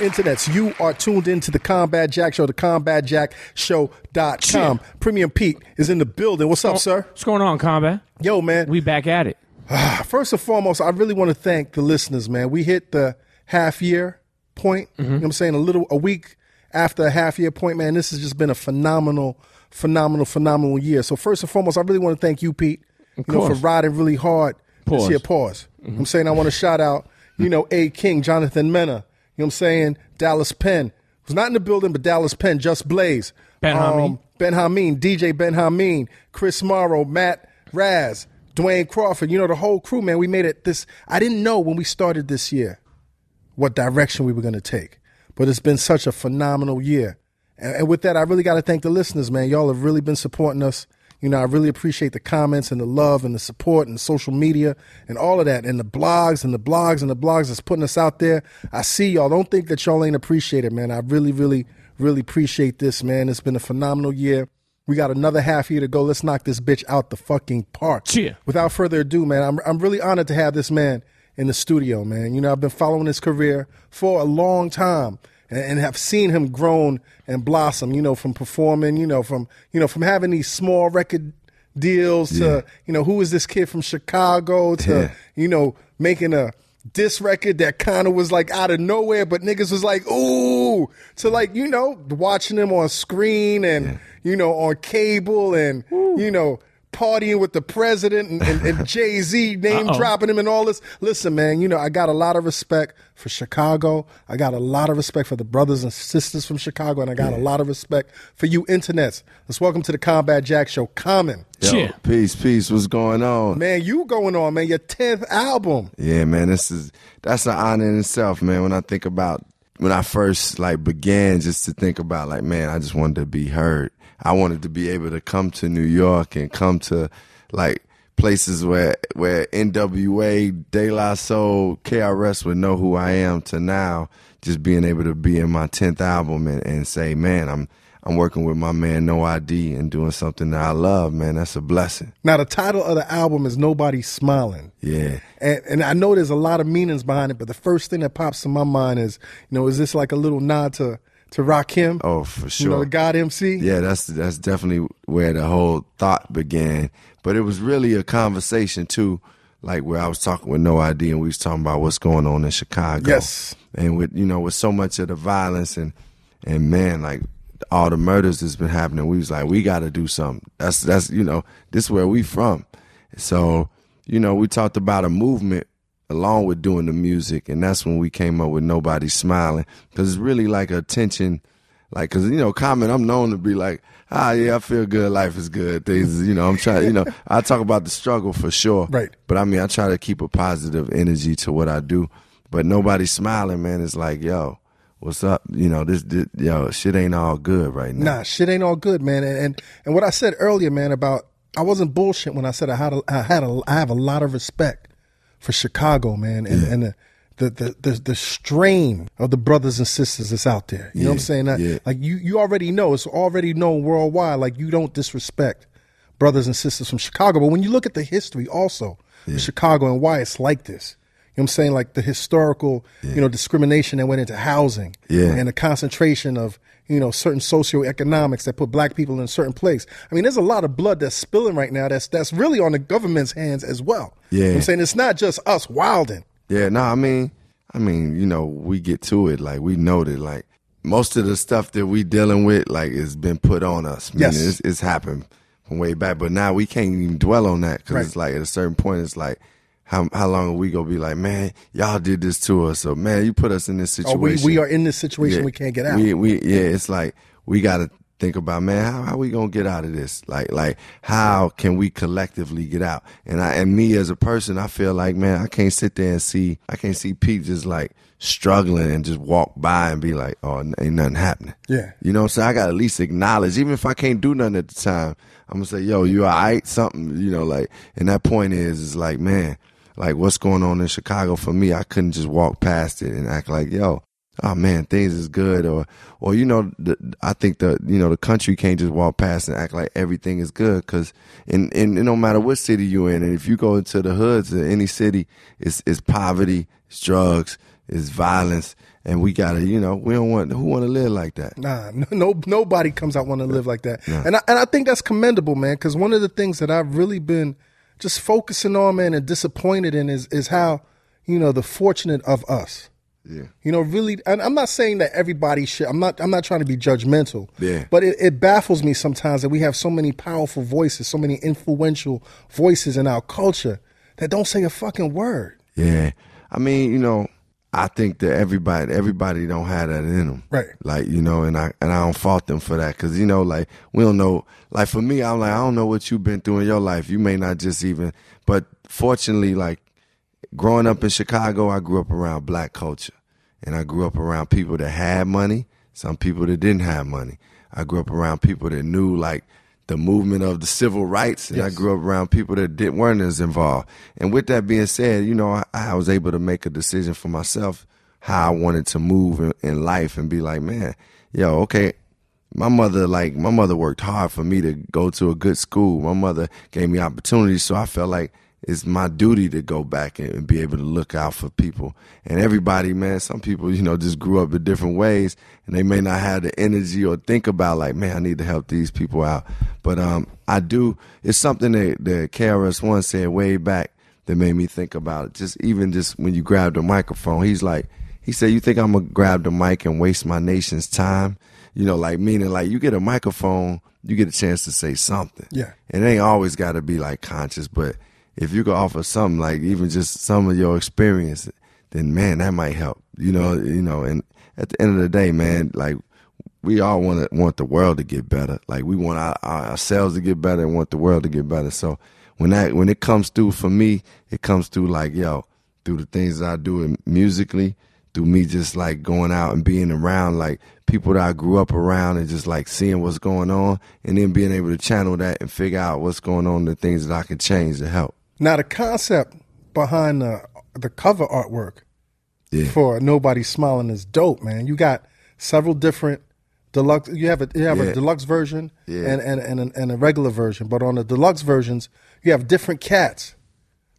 Internets, you are tuned into the Combat Jack Show, the combatjackshow.com. Yeah. Premium Pete is in the building. What's up, sir? What's going on, Combat? Yo, man. We back at it. First and foremost, I really want to thank the listeners, man. We hit the half year point. You mm-hmm. know what I'm saying? A little, a week after a half year point, man. This has just been a phenomenal, phenomenal, phenomenal year. So, first and foremost, I really want to thank you, Pete, you know, for riding really hard Pause. this year. Pause. What I'm mm-hmm. saying I want to shout out, you know, A. King, Jonathan Mena, know what I'm saying? Dallas Penn. Was not in the building, but Dallas Penn, Just Blaze. Ben um, Hameen. Ben Hameen, DJ Ben Hameen, Chris Morrow, Matt Raz, Dwayne Crawford, you know, the whole crew, man. We made it this. I didn't know when we started this year what direction we were going to take, but it's been such a phenomenal year. And, and with that, I really got to thank the listeners, man. Y'all have really been supporting us. You know, I really appreciate the comments and the love and the support and the social media and all of that and the blogs and the blogs and the blogs that's putting us out there. I see y'all. Don't think that y'all ain't appreciate it, man. I really, really, really appreciate this, man. It's been a phenomenal year. We got another half year to go. Let's knock this bitch out the fucking park. Cheer. Without further ado, man, I'm I'm really honored to have this man in the studio, man. You know, I've been following his career for a long time and, and have seen him grown and blossom, you know, from performing, you know, from you know, from having these small record deals to, Yeah. you know, who is this kid from Chicago to, Yeah. you know, making a diss record that kind of was like out of nowhere, but niggas was like, ooh, to like, you know, watching him on screen and, you know, on cable and, you know, partying with the president and, and, and Jay Z name Uh-oh. dropping him and all this. Listen, man, you know, I got a lot of respect for Chicago. I got a lot of respect for the brothers and sisters from Chicago, and I got a lot of respect for you internets. Let's welcome to the Combat Jack Show, Common. Yo, Cheer. peace, peace. What's going on? Man, you going on, man, your 10th album. Yeah, man, this is that's an honor in itself, man. When I think about when I first like began, just to think about like, man, I just wanted to be heard. I wanted to be able to come to New York and come to like places where where NWA, De La Soul, KRS would know who I am. To now, just being able to be in my tenth album and, and say, man, I'm I'm working with my man No ID and doing something that I love, man. That's a blessing. Now, the title of the album is Nobody Smiling. Yeah. And, and I know there's a lot of meanings behind it, but the first thing that pops in my mind is, you know, is this like a little nod to, to Rakim. Oh, for sure. You know, the God MC? Yeah, that's that's definitely where the whole thought began. But it was really a conversation too, like where I was talking with No ID and we was talking about what's going on in Chicago. Yes. And with you know, with so much of the violence and and man, like all the murders that's been happening, we was like, we gotta do something. That's that's you know, this is where we from. So, you know, we talked about a movement along with doing the music, and that's when we came up with Nobody Smiling. Because it's really like a tension, like, because, you know, Common, I'm known to be like, ah, yeah, I feel good, life is good. Things, you know, I'm trying, you know, I talk about the struggle for sure. Right. But I mean, I try to keep a positive energy to what I do. But Nobody Smiling, man, is like, yo, what's up? You know, this, this yo, shit ain't all good right now. Nah, shit ain't all good, man. And, and and what I said earlier, man, about I wasn't bullshit when I said I had a, I had a, I have a lot of respect for Chicago, man, and and the, the the the the strain of the brothers and sisters that's out there. You know what I'm saying? That, yeah. Like you you already know it's already known worldwide. Like you don't disrespect brothers and sisters from Chicago, but when you look at the history also of Chicago and why it's like this. You know what I'm saying? Like the historical, you know, discrimination that went into housing Yeah. and the concentration of, you know, certain socioeconomics that put black people in a certain place. I mean, there's a lot of blood that's spilling right now that's that's really on the government's hands as well. You know Yeah. I'm saying it's not just us wilding. Yeah, no, I mean, I mean, you know, we get to it like we know that like most of the stuff that we dealing with like has been put on us. I mean, Yes. it's, it's happened from way back, but now we can't even dwell on that because Right. it's like at a certain point, it's like. How, how long are we gonna be like, man? Y'all did this to us, or man, you put us in this situation. Oh, we, we are in this situation Yeah. we can't get out. We, we, yeah, it's like we got to think about, man, how, how we gonna get out of this? Like, like how can we collectively get out? And I, and me as a person, I feel like, man, I can't sit there and see, I can't see Pete just like struggling and just walk by and be like, oh, ain't nothing happening. Yeah. You know what I'm saying? I got to at least acknowledge, even if I can't do nothing at the time, I'm gonna say, yo, you all right? Something, you know, like, and that point is, is like, man, like what's going on in Chicago for me, I couldn't just walk past it and act like, yo, oh man, things is good, or, or you know, the, I think the, you know, the country can't just walk past and act like everything is good, because in, in, no matter what city you're in, and if you go into the hoods of any city, it's, it's poverty, it's drugs, it's violence, and we gotta, you know, we don't want who want to live like that. Nah, no, no nobody comes out want to live like that, and I, and I think that's commendable, man. Because one of the things that I've really been just focusing on, man, and disappointed in is is how you know the fortunate of us. Yeah. You know, really, and I'm not saying that everybody should. I'm not. I'm not trying to be judgmental. Yeah. But it, it baffles me sometimes that we have so many powerful voices, so many influential voices in our culture that don't say a fucking word. Yeah, I mean, you know, I think that everybody, everybody don't have that in them, Right. Like, you know, and I and I don't fault them for that because you know, like we don't know. Like for me, I'm like I don't know what you've been through in your life. You may not just even, but fortunately, like growing up in Chicago, I grew up around black culture, and I grew up around people that had money, some people that didn't have money. I grew up around people that knew like the movement of the civil rights, and I grew up around people that didn't weren't as involved. And with that being said, you know, I, I was able to make a decision for myself how I wanted to move in, in life and be like, man, yo, okay. My mother, like, my mother worked hard for me to go to a good school. My mother gave me opportunities, so I felt like it's my duty to go back and, be able to look out for people. And everybody, man, some people, you know, just grew up in different ways and they may not have the energy or think about like, man, I need to help these people out. But um I do it's something that, that KRS One said way back that made me think about it. Just even just when you grab the microphone, he's like he said, You think I'm gonna grab the mic and waste my nation's time? You know, like meaning like you get a microphone, you get a chance to say something. Yeah. And it ain't always gotta be like conscious, but if you could offer something like even just some of your experience, then man, that might help. You know, you know, and at the end of the day, man, like we all want to want the world to get better. Like we want our, our, ourselves to get better and want the world to get better. So when that when it comes through for me, it comes through like yo, through the things that I do musically, through me just like going out and being around like people that I grew up around and just like seeing what's going on and then being able to channel that and figure out what's going on, the things that I can change to help. Now the concept behind the the cover artwork Yeah. for Nobody Smiling is dope, man. You got several different deluxe. You have a you have Yeah. a deluxe version Yeah. and and and a, and a regular version, but on the deluxe versions, you have different cats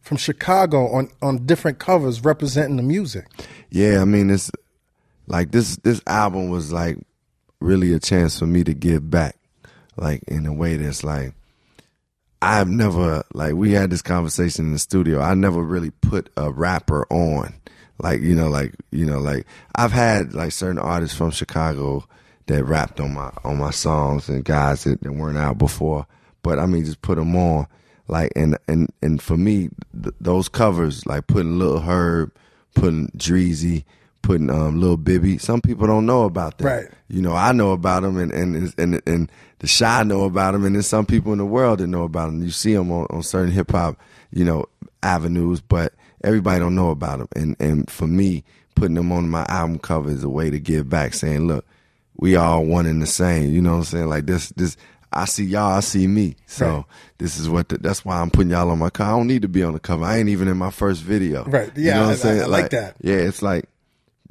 from Chicago on on different covers representing the music. Yeah, I mean it's like this this album was like really a chance for me to give back. Like in a way that's like I've never like we had this conversation in the studio. I never really put a rapper on. Like, you know, like you know, like I've had like certain artists from Chicago that rapped on my on my songs and guys that, that weren't out before. But I mean just put them on. Like and and and for me th- those covers like putting Lil Herb, putting Dreezy, putting um Lil Bibby. Some people don't know about that. Right. You know, I know about them, and and and and the Chi know about them, and there's some people in the world that know about them. You see them on, on certain hip hop, you know, avenues, but everybody don't know about them. And and for me, putting them on my album cover is a way to give back, saying, look, we all one and the same. You know what I'm saying? Like this, this. I see y'all, I see me. So Right. this is what. The, that's why I'm putting y'all on my cover. I don't need to be on the cover. I ain't even in my first video. Right. You Yeah, know what I- I'm saying? I- I like that. Yeah, it's like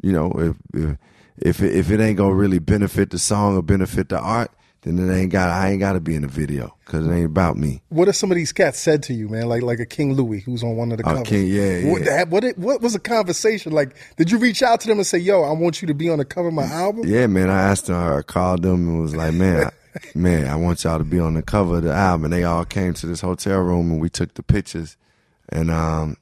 you know, if if if it, if it ain't gonna really benefit the song or benefit the art, then it ain't got. I ain't got to be in the video because it ain't about me. What have some of these cats said to you, man? Like like a King Louie who's on one of the covers. King, yeah, What, yeah. what, it- what was the conversation like? Did you reach out to them and say, "Yo, I want you to be on the cover of my album"? Yeah, man. I asked her. I called them and was like, man, I, man, I want y'all to be on the cover of the album. And they all came to this hotel room and we took the pictures, and um,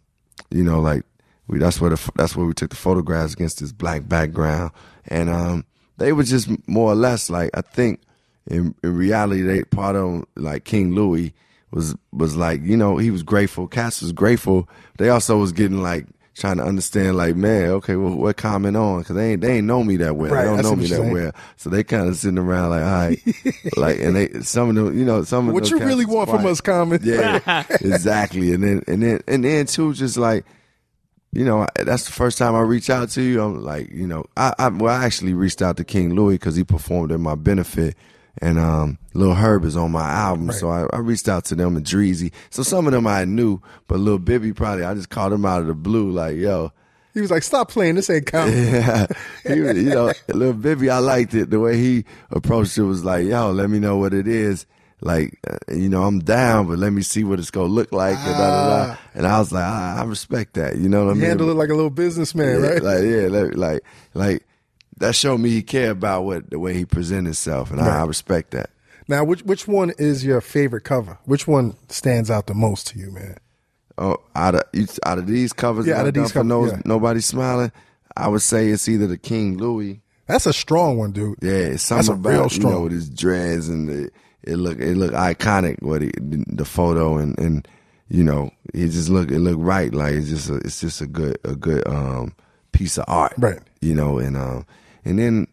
you know, like we that's where the that's where we took the photographs against this black background, and um, they were just more or less like I think in, in reality they part of like King Louie was was like you know he was grateful. Cass was grateful. They also was getting like trying to understand like man okay well what Common on because they ain't they ain't know me that well Right, they don't know me that saying. well so they kind of sitting around like all right like and they some of them you know some of What you really want from us, Common Yeah, exactly. And then and then and then too, just like you know, that's the first time I reach out to you. I'm like, you know, I, I well, I actually reached out to King Louie because he performed at my benefit, and um, Lil Herb is on my album, so I, I reached out to them and Dreezy. So some of them I knew, but Lil Bibby probably I just called him out of the blue, like, yo, He was like, "Stop playing. This ain't coming." yeah, he, you know, little Bibby, I liked it. The way he approached it was like, yo, let me know what it is. Like uh, you know I'm down, but let me see what it's gonna look like. And, da, da, da. and I was like, I, I respect that. You know what I mean? handle it like a little businessman, yeah, right? Like yeah, like, like like that showed me he cared about what the way he present himself, and I, I respect that. now, which which one is your favorite cover? Which one stands out the most to you, man? Oh, out of you- out of these covers, Yeah, out of these covers, yeah. nobody smiling. I would say it's either the King Louie. That's a strong one, dude. Yeah, it's That's something a real about you know strong- with his dreads and the, it look it look iconic. What he, the photo and and you know it just look it look right. Like it's just a, it's just a good a good um piece of art, Right. You know, and um and then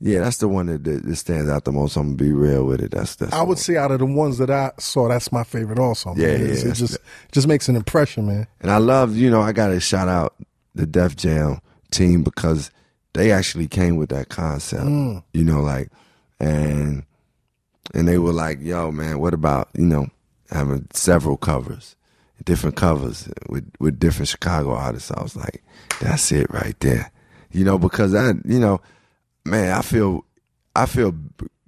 yeah, that's the one that, that, stands out the most. I'm gonna be real with it. That's that's I would one. say out of the ones that I saw, that's my favorite also. Man. Yeah, yeah, it just just makes an impression, man. And I love, you know, I got to shout out the Def Jam team because they actually came with that concept. Mm. You know, like, and and they were like, "Yo, man, what about you know having several covers, different covers with with different Chicago artists?" I was like, "That's it right there." You know, because I, you know, man, I feel I feel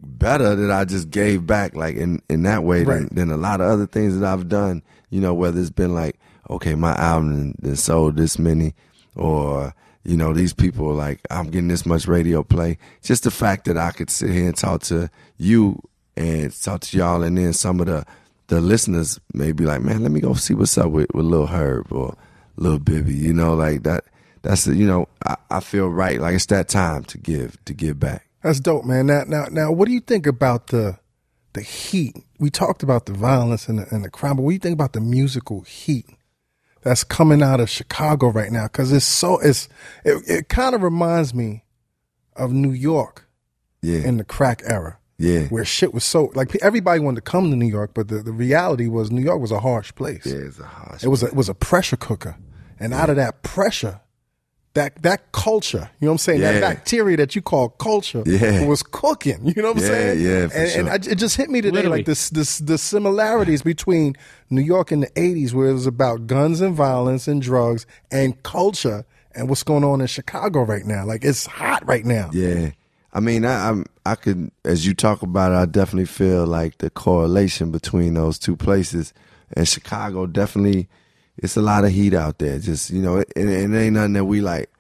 better that I just gave back like in in that way than, Right. than a lot of other things that I've done. You know, whether it's been like, okay, my album then sold this many, or you know, these people are like, I'm getting this much radio play. Just the fact that I could sit here and talk to you and talk to y'all, and then some of the the listeners may be like, man, let me go see what's up with with Lil Herb or Lil Bibby. You know, like that. That's the, you know, I, I feel right. Like it's that time to give to give back. That's dope, man. Now, now, now, what do you think about the the heat? We talked about the violence and the, and the crime, but what do you think about the musical heat that's coming out of Chicago right now? Because it's so it's it, it kind of reminds me of New York Yeah, in the crack era, yeah, where shit was so like everybody wanted to come to New York, but the, the reality was New York was a harsh place. yeah. It's a harsh. It was a, it was a pressure cooker, and out of that pressure, that that culture, you know what I'm saying, Yeah. that bacteria that you call culture, Yeah. was cooking. You know what I'm Yeah, saying? yeah, for and, and. I, it just hit me today, Literally. like this this the similarities between New York in the '80s, where it was about guns and violence and drugs and culture, and what's going on in Chicago right now. Like it's hot right now. Yeah, I mean, I, I'm I could as you talk about it, I definitely feel like the correlation between those two places and Chicago definitely. It's a lot of heat out there. Just you know, it, it, it ain't nothing that we like.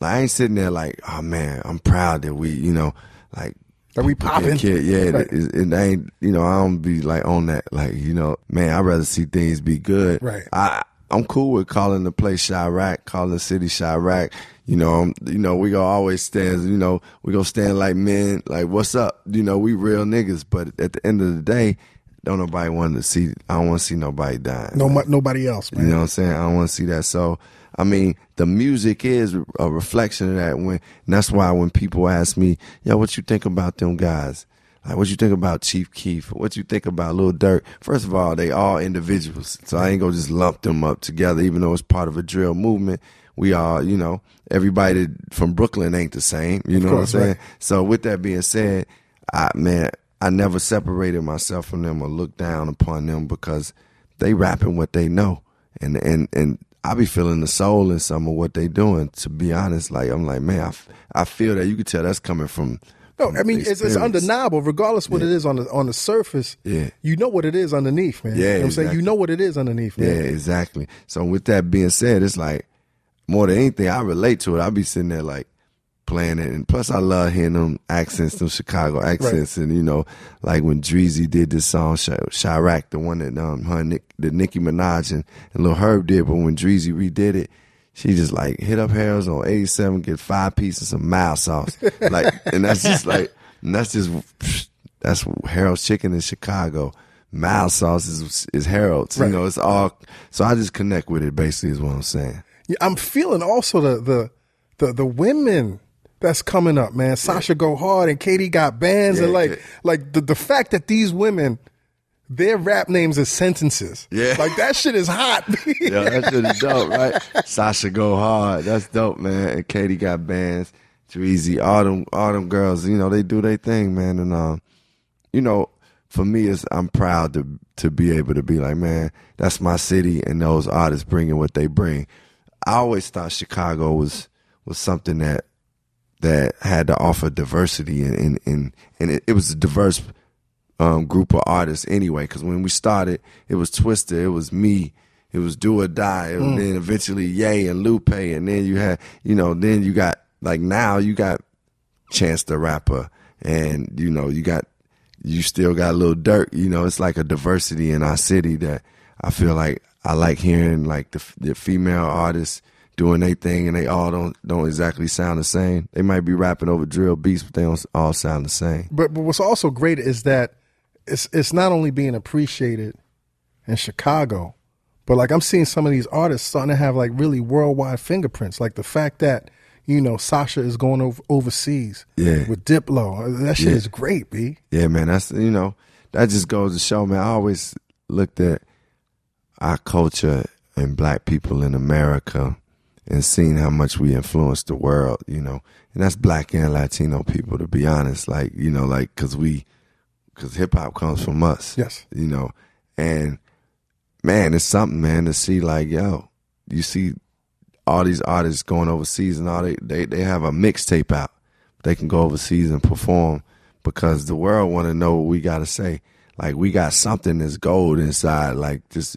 Like I ain't sitting there like, oh man, I'm proud that we, you know, like Are we popping? get. Yeah, Right. it, it ain't. You know, I don't be like on that. Like you know, man, I'd rather see things be good. Right. I I'm cool with calling the place Chiraq, calling the city Chiraq. You know, you know, we gonna always stand. You know, we gonna stand like men. Like, what's up? You know, we real niggas. But at the end of the day, don't nobody want to see. I don't want to see nobody dying. No, mo- nobody else, man. You know what I'm saying? I don't want to see that. So, I mean, the music is a reflection of that. When and that's why when people ask me, "Yo, what you think about them guys?" Like, what you think about Chief Keef? What you think about Lil Durk? First of all, they all individuals, so I ain't gonna just lump them up together. Even though it's part of a drill movement, we all, you know, everybody from Brooklyn ain't the same. You know course, what I'm saying? right. So, with that being said, I man, I never separated myself from them or looked down upon them because they rapping what they know, and and and I be feeling the soul in some of what they doing. To be honest, like I'm like, man, I, f- I feel that you could tell that's coming from. No, from I mean it's, it's undeniable, regardless what it is on the on the surface. Yeah. you know what it is underneath, man. Yeah, you know what I'm saying you know what it is underneath, Yeah, exactly. So with that being said, it's like more than anything, I relate to it. I be sitting there like playing it, and plus I love hearing them accents, them Chicago accents, and you know, like when Dreezy did this song, Ch- Chiraq, the one that um her Nick, that Nicki Minaj and, and Lil Herb did, but when Dreezy redid it. She just like hit up Harold's on 87, get five pieces of mild sauce. Like, and that's just like, and that's just, that's Harold's Chicken in Chicago. Mild sauce is, is Harold's. Right. You know, it's all, so I just connect with it basically is what I'm saying. Yeah, I'm feeling also the the the, the women that's coming up, man. Sasha Go Hard and Katie got bands, and like yeah. like the the fact that these women. Their rap names are sentences. Yeah. Like that shit is hot. Yeah, that shit is dope, right? Sasha go hard. That's dope, man. And Katie got bands. Dreezy, all them, all them girls. You know, they do their thing, man. And um, you know, for me, it's I'm proud to to be able to be like, man, that's my city, and those artists bringing what they bring. I always thought Chicago was was something that that had to offer diversity, and and and, and it, it was a diverse um, group of artists anyway. Because when we started, it was Twista, it was me, it was Do or Die, and then eventually Yay and Lupe, and then you had, you know, then you got like now you got Chance the Rapper, and you know you got you still got a Lil Durk. You know, it's like a diversity in our city that I feel like I like hearing like the, the female artists doing their thing, and they all don't don't exactly sound the same. They might be rapping over drill beats, but they don't all sound the same. But but what's also great is that it's it's not only being appreciated in Chicago, but like I'm seeing some of these artists starting to have like really worldwide fingerprints. Like the fact that you know Sasha is going over overseas Yeah. with Diplo. Uh, that shit Yeah. is great, b. Yeah, man, that's you know that just goes to show, man. I always looked at our culture and black people in America and seeing how much we influence the world, you know, and that's black and Latino people, to be honest. Like, you know, like because we, because hip hop comes from us, Yes. you know, and man, it's something, man, to see like, yo, you see all these artists going overseas and all they they, they have a mixtape out. They can go overseas and perform because the world want to know what we got to say. Like we got something that's gold inside. Like just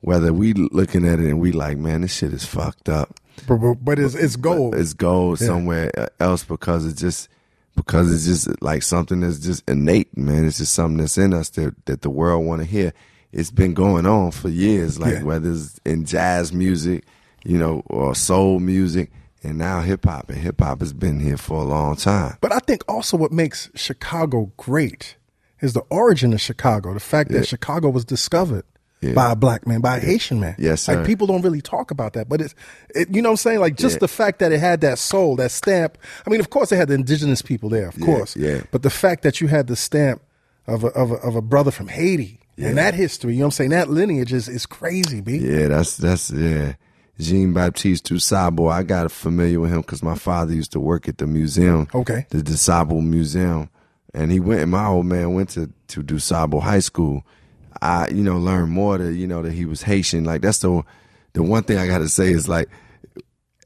whether we looking at it and we like, man, this shit is fucked up. But, but, but it's it's gold. It's gold Yeah. somewhere else because it's just because it's just like something that's just innate, man. It's just something that's in us that that the world want to hear. It's been going on for years, like Yeah. whether it's in jazz music, you know, or soul music, and now hip hop. And hip hop has been here for a long time. But I think also what makes Chicago great is the origin of Chicago. The fact Yeah. that Chicago was discovered Yeah. by a black man, by a Haitian man. Yes, sir. Like people don't really talk about that, but it's, it, you know what I'm saying? Like just Yeah. the fact that it had that soul, that stamp. I mean, of course, they had the indigenous people there, of Yeah, course. yeah. But the fact that you had the stamp of a, of a, of a brother from Haiti and that history, you know what I'm saying? That lineage is, is crazy, B. Yeah, that's that's yeah. Jean Baptiste DuSable. I got familiar with him because my father used to work at the museum. Okay. The DuSable Museum, and he went. and My old man went to to DuSable High School. I you know learned more that you know that he was Haitian. Like that's the the one thing I got to say is like.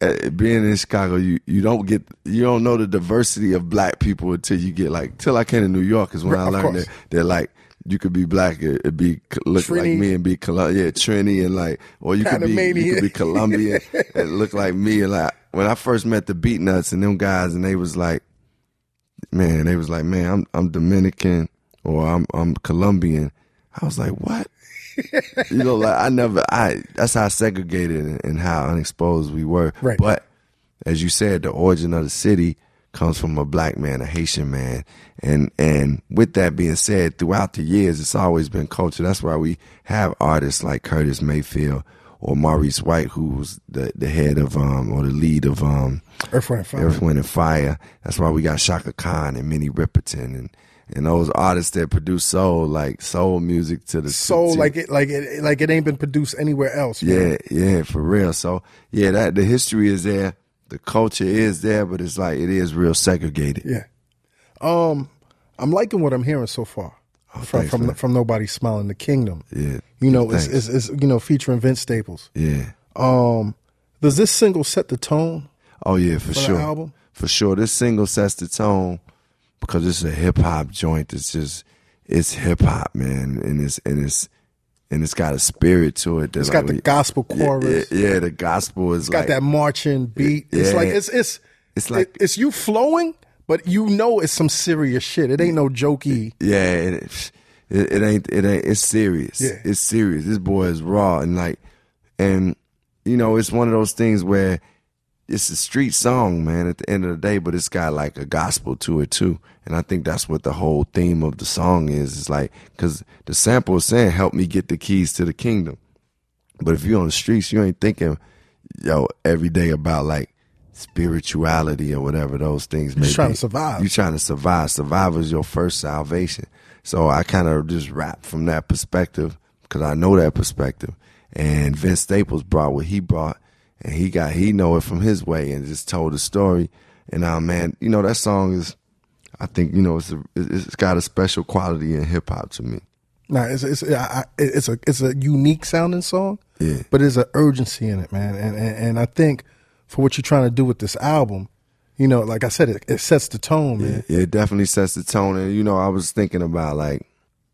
uh, Being in Chicago, you, you don't get you don't know the diversity of black people until you get like till I came to New York is when I learned that they're like you could be black it be look Trini. like me and be Colum- yeah Trini and like or you could be you could be Colombian and look like me and like when I first met the Beatnuts and them guys and they was like man they was like man I'm I'm Dominican or I'm I'm Colombian I was like what you know like I never I that's how segregated and, how unexposed we were Right. but as you said the origin of the city comes from a black man a Haitian man and and with that being said throughout the years it's always been culture that's why we have artists like Curtis Mayfield or Maurice White who's the the head of um or the lead of um Earth, Wind, and Fire. Earth, Wind, and Fire. That's why we got Chaka Khan and Minnie Riperton and, and those artists that produce soul, like soul music to the Soul to- like it, like it, like it ain't been produced anywhere else. man. yeah, yeah, for real. So yeah, that the history is there, the culture is there, but it's like it is real segregated. Yeah. Um, I'm liking what I'm hearing so far from thanks, from from nobody smiling the kingdom. Yeah, You know, it's, thanks. it's it's you know featuring Vince Staples. Yeah. Um, does this single set the tone? Oh yeah, for the sure. album? For sure. This single sets the tone because it's a hip hop joint. It's just it's hip hop, man, and it's and it's and it's got a spirit to it. It's like, got the gospel chorus. Yeah, yeah, the gospel is It's got like that marching beat. It's like it's it's It's like- it- it's you flowing, but you know it's some serious shit. It ain't no jokey. Yeah, it, it, it ain't it ain't it's serious. Yeah. It's serious. This boy is raw and like and you know, it's one of those things where it's a street song, man, at the end of the day, but it's got like a gospel to it too. And I think that's what the whole theme of the song is. It's like cuz the sample is saying help me get the keys to the kingdom. But if you're on the streets, you ain't thinking yo every day about like spirituality or whatever those things may just trying be. to survive. You're trying to survive. Survival is your first salvation. So I kind of just rap from that perspective because I know that perspective. And Vince Staples brought what he brought, and he got he know it from his way and just told the story. And now, man, you know that song is, I think you know it's a, it's got a special quality in hip hop to me. Nah, it's it's I- it's a it's a unique sounding song. Yeah. but there's an urgency in it, man. And, and and I think for what you're trying to do with this album, you know, like I said, it, it sets the tone, man. Yeah, it definitely sets the tone. And you know, I was thinking about like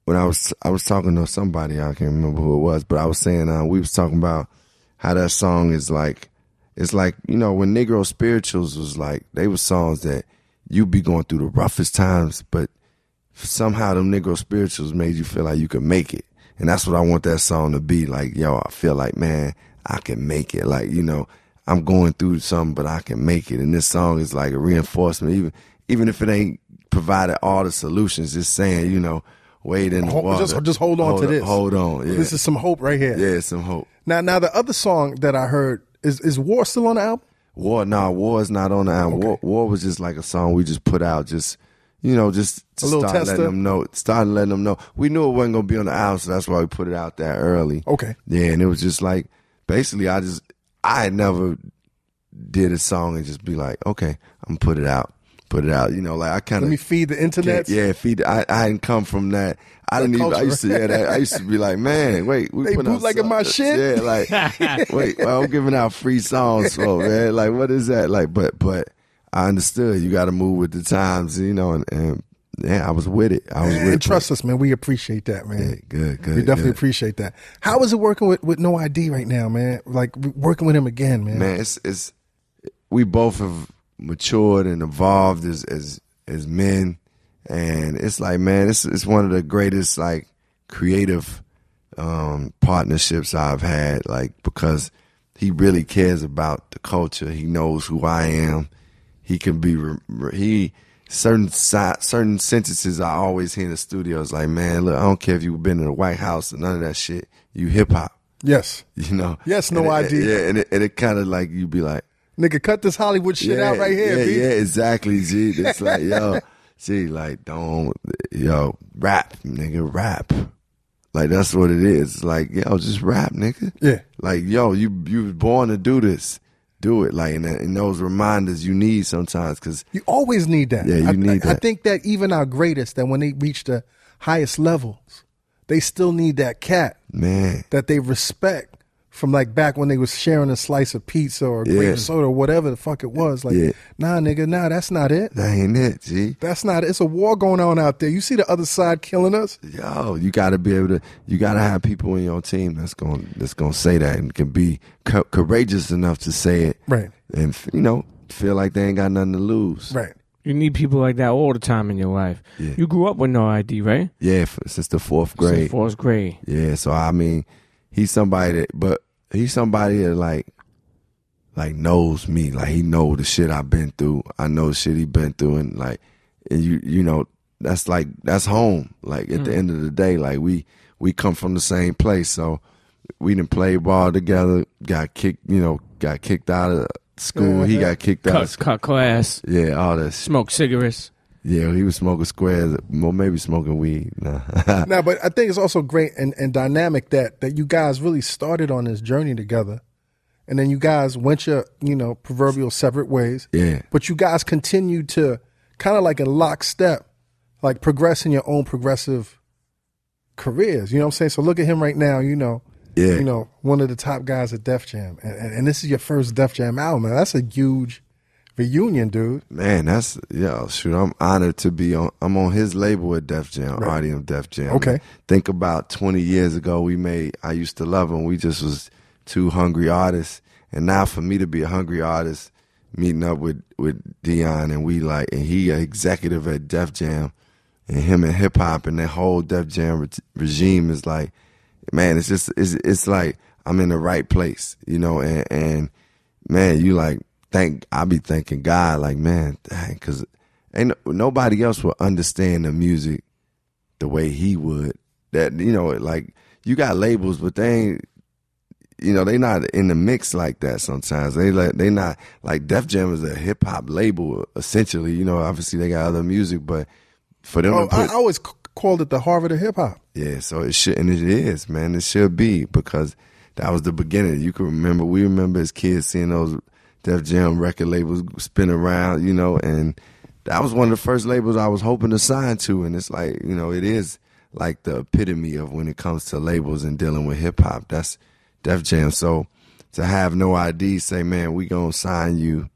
when I was I was talking to somebody I can't remember who it was, but I was saying uh, we was talking about how that song is like it's like you know when Negro spirituals was like they were songs that you be going through the roughest times, but somehow them Negro spirituals made you feel like you could make it, and that's what I want that song to be like. Yo, I feel like man, I can make it. Like you know, I'm going through something, but I can make it, and this song is like a reinforcement, even even if it ain't provided all the solutions, just saying you know wade in the Hold- water. just- just hold on to this. Hold on. Yeah. This is some hope right here. yeah, some hope. Now, now the other song that I heard is is War still on the album? War, nah, War is not on the album. War, War was just like a song we just put out, just you know, just to A little start tester? letting them know, start letting them know. We knew it wasn't gonna be on the album, so that's why we put it out that early. Okay. Yeah, and it was just like basically, I just I never did a song and just be like, okay, I'm gonna put it out, put it out. You know, like I kind of Let me feed the internet. yeah, feed. I I hadn't come from that. I didn't even. I used to. Yeah, that, I used to be like, man, wait, we They bootlegging my uh, shit? Yeah, like, wait, well, I'm giving out free songs for man. Like, what is that? Like, but but I understood. You got to move with the times, you know, and, and yeah, I was with it. I was with And it. trust us, man. We appreciate that, man. Yeah, good, good. we definitely good. appreciate that. How is it working with, with No ID right now, man? Like working with him again, man. man, it's it's we both have matured and evolved as as as men, and it's like man, it's it's one of the greatest like creative um partnerships I've had, like because he really cares about the culture. He knows who I am. He can be he certain si- certain sentences I always hear in the studio is like, man, look, I don't care if you've been in the White House or none of that shit. You hip hop. Yes. You know, Yes, no And it- ID. Yeah, and it, and it kind of like you'd be like, Nigga, cut this Hollywood shit out right here, yeah, B. yeah, exactly. G, it's like yo, G, like don't yo rap, nigga, rap. Like that's what it is. It's like yo, just rap, nigga. Yeah. Like yo, you you was born to do this, do it. Like and, and those reminders you need sometimes because You always need that. Yeah, you I, need I, I think that even our greatest, that when they reach the highest levels, they still need that cat man, that they respect from like back when they was sharing a slice of pizza or a grape Yeah. soda or whatever the fuck it was. Like, Yeah. nah, nigga, nah, that's not it. that ain't it, G. That's not it. It's a war going on out there. You see the other side killing us? yo, you got to be able to. You got to have people in your team that's going that's going to say that and can be co- courageous enough to say it, Right. And you know, feel like they ain't got nothing to lose, Right. You need people like that all the time in your life. Yeah. You grew up with no ID, right? Yeah, f since the fourth Since grade. fourth grade. Yeah, so I mean, he's somebody that, but he's somebody that like, like knows me. Like he know the shit I've been through. I know the shit he been through, and like, and you, you know, that's like that's home. Like at the mm. end of the day, like we we come from the same place, so we didn't play ball together. Got kicked, you know, got kicked out of school. He got kicked out. Cut, cut class, Yeah, all that. Shit. smoke cigarettes. Yeah, he was smoking squares. Well, maybe smoking weed. Nah. Now, but I think it's also great and, and dynamic that that you guys really started on this journey together, and then you guys went your you know proverbial separate ways. Yeah. But you guys continued to kind of like in lockstep, like progress in your own progressive careers. You know what I'm saying? So look at him right now. You know. Yeah. You know, one of the top guys at Def Jam, and, and, and this is your first Def Jam album. Man. That's a huge reunion, dude. Man, that's yeah. Shoot, I'm honored to be on. I'm on his label at Def Jam, ARTium Def Jam. Okay. Think about 20 years ago, we made. I used to love him. We just was two hungry artists, and now for me to be a hungry artist, meeting up with with Dion, and we like, and he executive at Def Jam, and him and hip hop, and that whole Def Jam re- regime is like, man, it's just it's it's like I'm in the right place, you know, and and man, you like thank I be thanking God, like man, dang, because ain't nobody else will understand the music the way he would. That you know, like you got labels, but they ain't. You know, they not in the mix like that sometimes. They like they not like Def Jam is a hip hop label essentially. You know, obviously they got other music, but for them Oh, put I always called it the Harvard of hip hop. yeah, so it should, and it is, man. It should be because that was the beginning. You can remember, we remember as kids seeing those Def Jam record labels spin around, you know, and that was one of the first labels I was hoping to sign to. And it's like, you know, it is like the epitome of when it comes to labels and dealing with hip hop. That's Def Jam. So to have no ID say, man, we gonna sign you,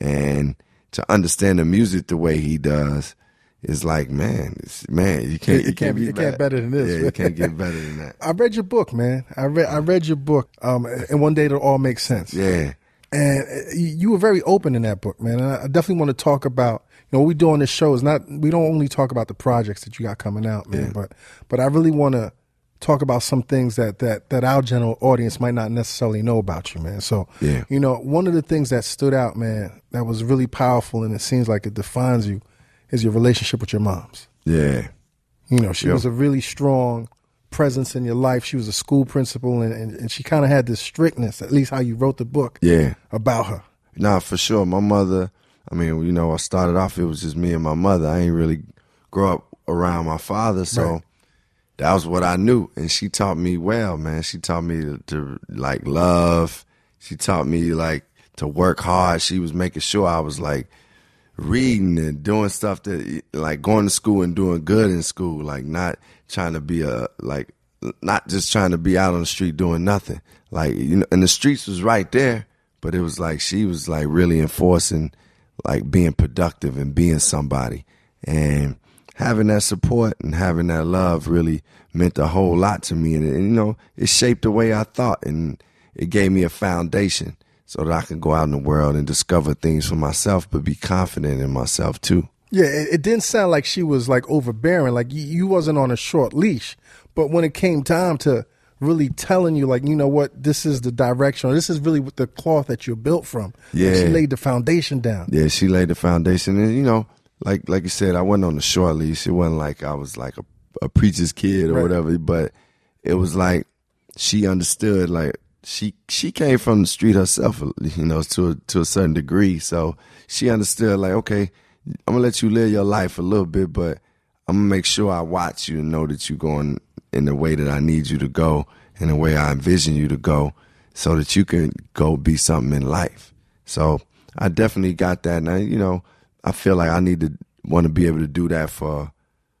and to understand the music the way he does it's like man, it's, man, you can't, you can't be- it can't better than this. Yeah, you can't get better than that. I read your book, man. I read I read your book, um, and one day it'll all make sense. Yeah, And uh, you were very open in that book, man. And I definitely want to talk about, you know, what we do on this show is not, we don't only talk about the projects that you got coming out, man, but, but I really want to talk about some things that, that, that our general audience might not necessarily know about you, man. So, Yeah. you know, one of the things that stood out, man, that was really powerful and it seems like it defines you is your relationship with your moms. yeah, You know, she Yeah. was a really strong presence in your life. She was a school principal and, and, and she kind of had this strictness, at least how you wrote the book yeah. about her. Nah, for sure. My mother. I mean, you know, I started off. It was just me and my mother. I ain't really grow up around my father, so Right. that was what I knew. And she taught me well, man. She taught me to, to like love. She taught me like to work hard. She was making sure I was like reading and doing stuff that like going to school and doing good in school, like not trying to be a like not just trying to be out on the street doing nothing. Like you know, and the streets was right there, but it was like she was like really enforcing like being productive and being somebody. And having that support and having that love really meant a whole lot to me and, and you know, it shaped the way I thought and it gave me a foundation so that I can go out in the world and discover things for myself, but be confident in myself too. Yeah, it, it didn't sound like she was like overbearing, like you, you wasn't on a short leash. But when it came time to really telling you, like, you know what, this is the direction, or this is really what the cloth that you're built from. like, she laid the foundation down. Yeah, she laid the foundation, and you know, like like you said, I wasn't on the short leash. It wasn't like I was like a, a preacher's kid or Right. whatever. But it was like she understood. Like she she came from the street herself, you know, to a, to a certain degree. So she understood. Like, okay, I'm gonna let you live your life a little bit, but I'm gonna make sure I watch you and know that you're going in the way that I need you to go, in the way I envision you to go, so that you can go be something in life. So I definitely got that. And I, you know, I feel like I need to want to be able to do that for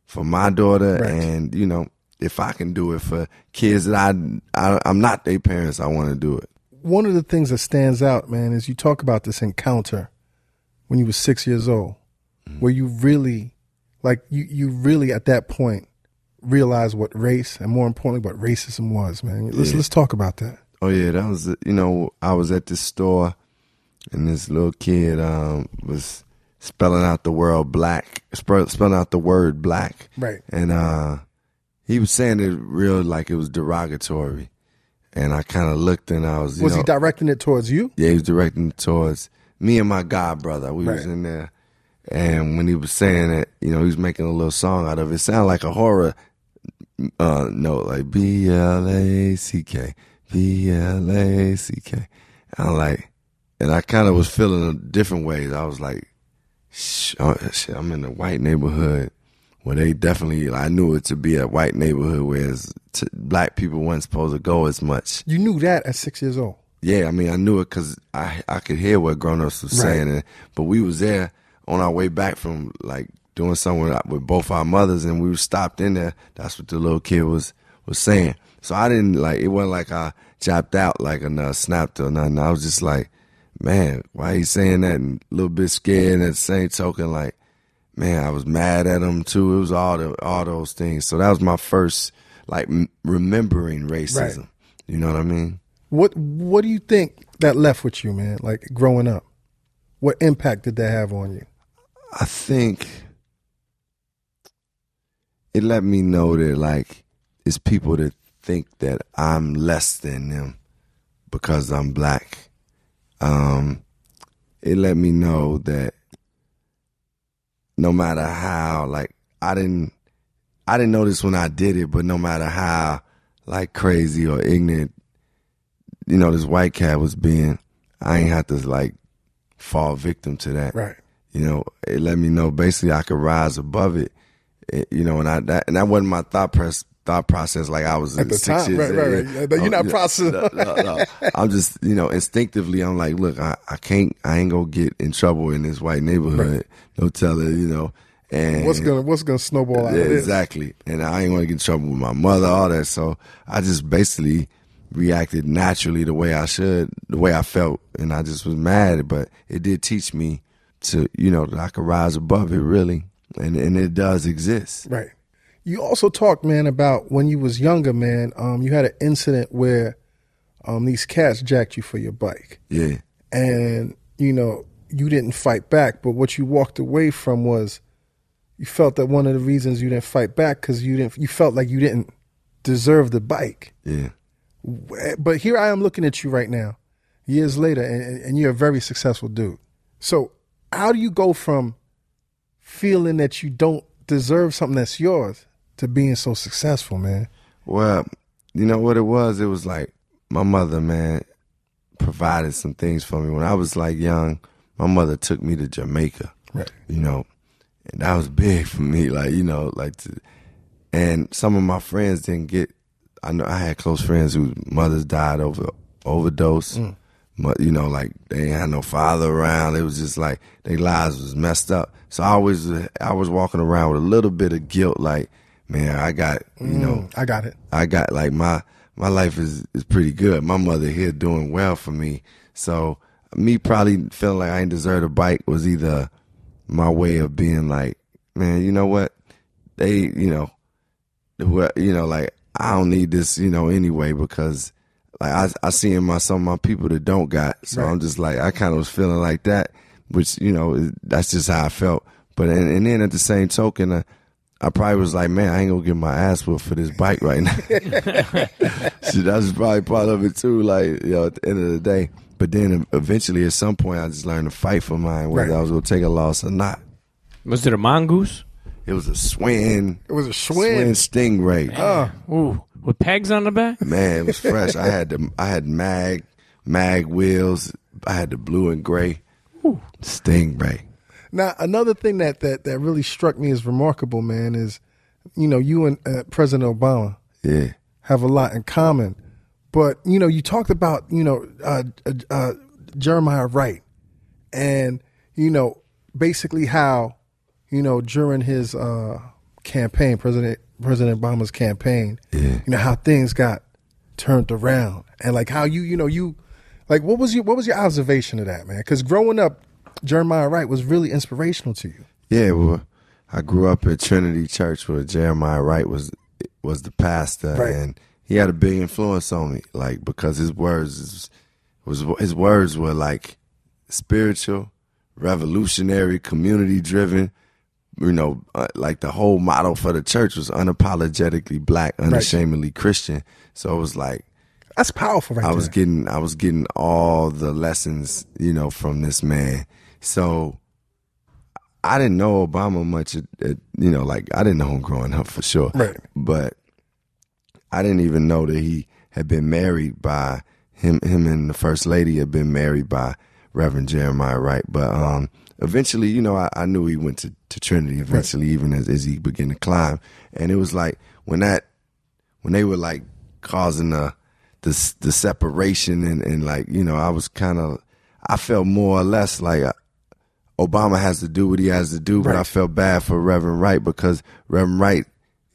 for my daughter, Right. and you know, if I can do it for kids that I, I I'm not their parents, I want to do it. One of the things that stands out, man, is you talk about this encounter when you were six years old, where you really, like, you, you really at that point realize what race and more importantly what racism was, man. Let's Yeah. let's talk about that. Oh yeah, that was you know I was at this store, and this little kid um, was spelling out the word black, spell, spelling out the word black, Right. and uh, he was saying it real like it was derogatory, and I kind of looked and I was you Was know, he directing it towards you? yeah, he was directing it towards me and my god brother. We was in there, and when he was saying it, you know, he was making a little song out of it. It sounded like a horror uh, note, like B L A C K, B L A C K. I'm like, and I kind of was feeling a different ways. I was like, oh, shit, I'm in a white neighborhood where they definitely, I knew it to be a white neighborhood where t- black people weren't supposed to go as much. You knew that at six years old. Yeah, I mean, I knew it because I I could hear what grown ups was Right. saying, and, but we was there on our way back from like doing something with, with both our mothers, and we were stopped in there. That's what the little kid was was saying. So I didn't like it. wasn't like I chopped out like a uh, snapped or nothing. I was just like, man, why he saying that? And a little bit scared. And at the same token, like, man, I was mad at him too. It was all the all those things. So that was my first like m- remembering racism. Right. You know what I mean? What What do you think that left with you, man? Like growing up, what impact did that have on you? I think it let me know that like it's people that think that I'm less than them because I'm black. Um, it let me know that no matter how like I didn't I didn't this when I did it, but no matter how like crazy or ignorant, you know, this white cat was being, I ain't have to like fall victim to that Right. You know, it let me know basically I could rise above it. It- you know, and I that and that wasn't my thought press thought process. Like I was At in the six time, years right, right, right. You're oh, not you know, processing. no, no, no. I'm just you know instinctively. I'm like, look, I, I can't, I ain't gonna get in trouble in this white neighborhood. No telling, you know. And What's gonna What's gonna snowball out yeah, exactly. And I ain't want to get in trouble with my mother, all that. So I just basically reacted naturally the way I should, the way I felt, and I just was mad. But it did teach me to, you know, that I could rise above it. Really, and and it does exist. Right. You also talked, man, about when you was younger, man. Um, you had an incident where um, these cats jacked you for your bike, Yeah, and you know you didn't fight back. But what you walked away from was you felt that one of the reasons you didn't fight back because you didn't. You felt like you didn't deserve the bike. yeah, But here I am looking at you right now, years later, and, and you're a very successful dude. So how do you go from feeling that you don't deserve something that's yours to being so successful, man? Well, you know what it was? It was like my mother, man, provided some things for me when I was like young. My mother took me to Jamaica. Right. you know, and that was big for me. Like, you know, like, to, and some of my friends didn't get. I know I had close friends whose mothers died over overdose. But you know, like they ain't had no father around. It was just like their lives was messed up. So I always, I was walking around with a little bit of guilt. Like, man, I got, you mm, know, I got it. I got like my my life is is pretty good. My mother here doing well for me. So me probably feeling like I ain't deserve a bike was either my way of being like, man, you know what? They, you know, what you know, like I don't need this, you know, anyway because like I I see in my some of my people that don't got. So Right. I'm just like I kind of was feeling like that, which you know that's just how I felt. But and, and then at the same token, uh, I probably was like, man, I ain't gonna get my ass whooped for this bike right now. Shit, that's probably part of it too. Like, you know, at the end of the day. But then eventually, at some point, I just learned to fight for mine, whether Right. I was gonna take a loss or not. Was it a mongoose? It was a Schwinn, It was a Schwinn Schwinn. stingray. Uh, Ooh, with pegs on the back? Man, it was fresh. I had the I had mag mag wheels. I had the blue and gray stingray. now, another thing that, that, that really struck me as remarkable, man, is, you know, you and uh, President Obama Yeah, have a lot in common. But you know, you talked about you know uh, uh, uh, Jeremiah Wright, and you know basically how you know during his uh, campaign, President President Obama's campaign, Yeah. you know how things got turned around, and like how you you know you like what was your what was your observation of that man? Because growing up, Jeremiah Wright was really inspirational to you. yeah. Well, I grew up at Trinity Church where Jeremiah Wright was was the pastor, Right. and he had a big influence on me. Like because his words was his words were like spiritual, revolutionary, community driven. You know, uh, like the whole motto for the church was unapologetically black, unashamedly Christian. So it was like That's powerful, right I there. was getting I was getting all the lessons, you know, from this man. So I didn't know Obama much at, at, you know, like I didn't know him growing up for sure. Right. But I didn't even know that he had been married by him him and the first lady had been married by Reverend Jeremiah Wright. But um eventually, you know, I, I knew he went to, to Trinity eventually, even as, as he began to climb. And it was like when that when they were like causing the the, the separation and, and like you know I was kind of I felt more or less like uh, Obama has to do what he has to do, but Right. I felt bad for Reverend Wright because Reverend Wright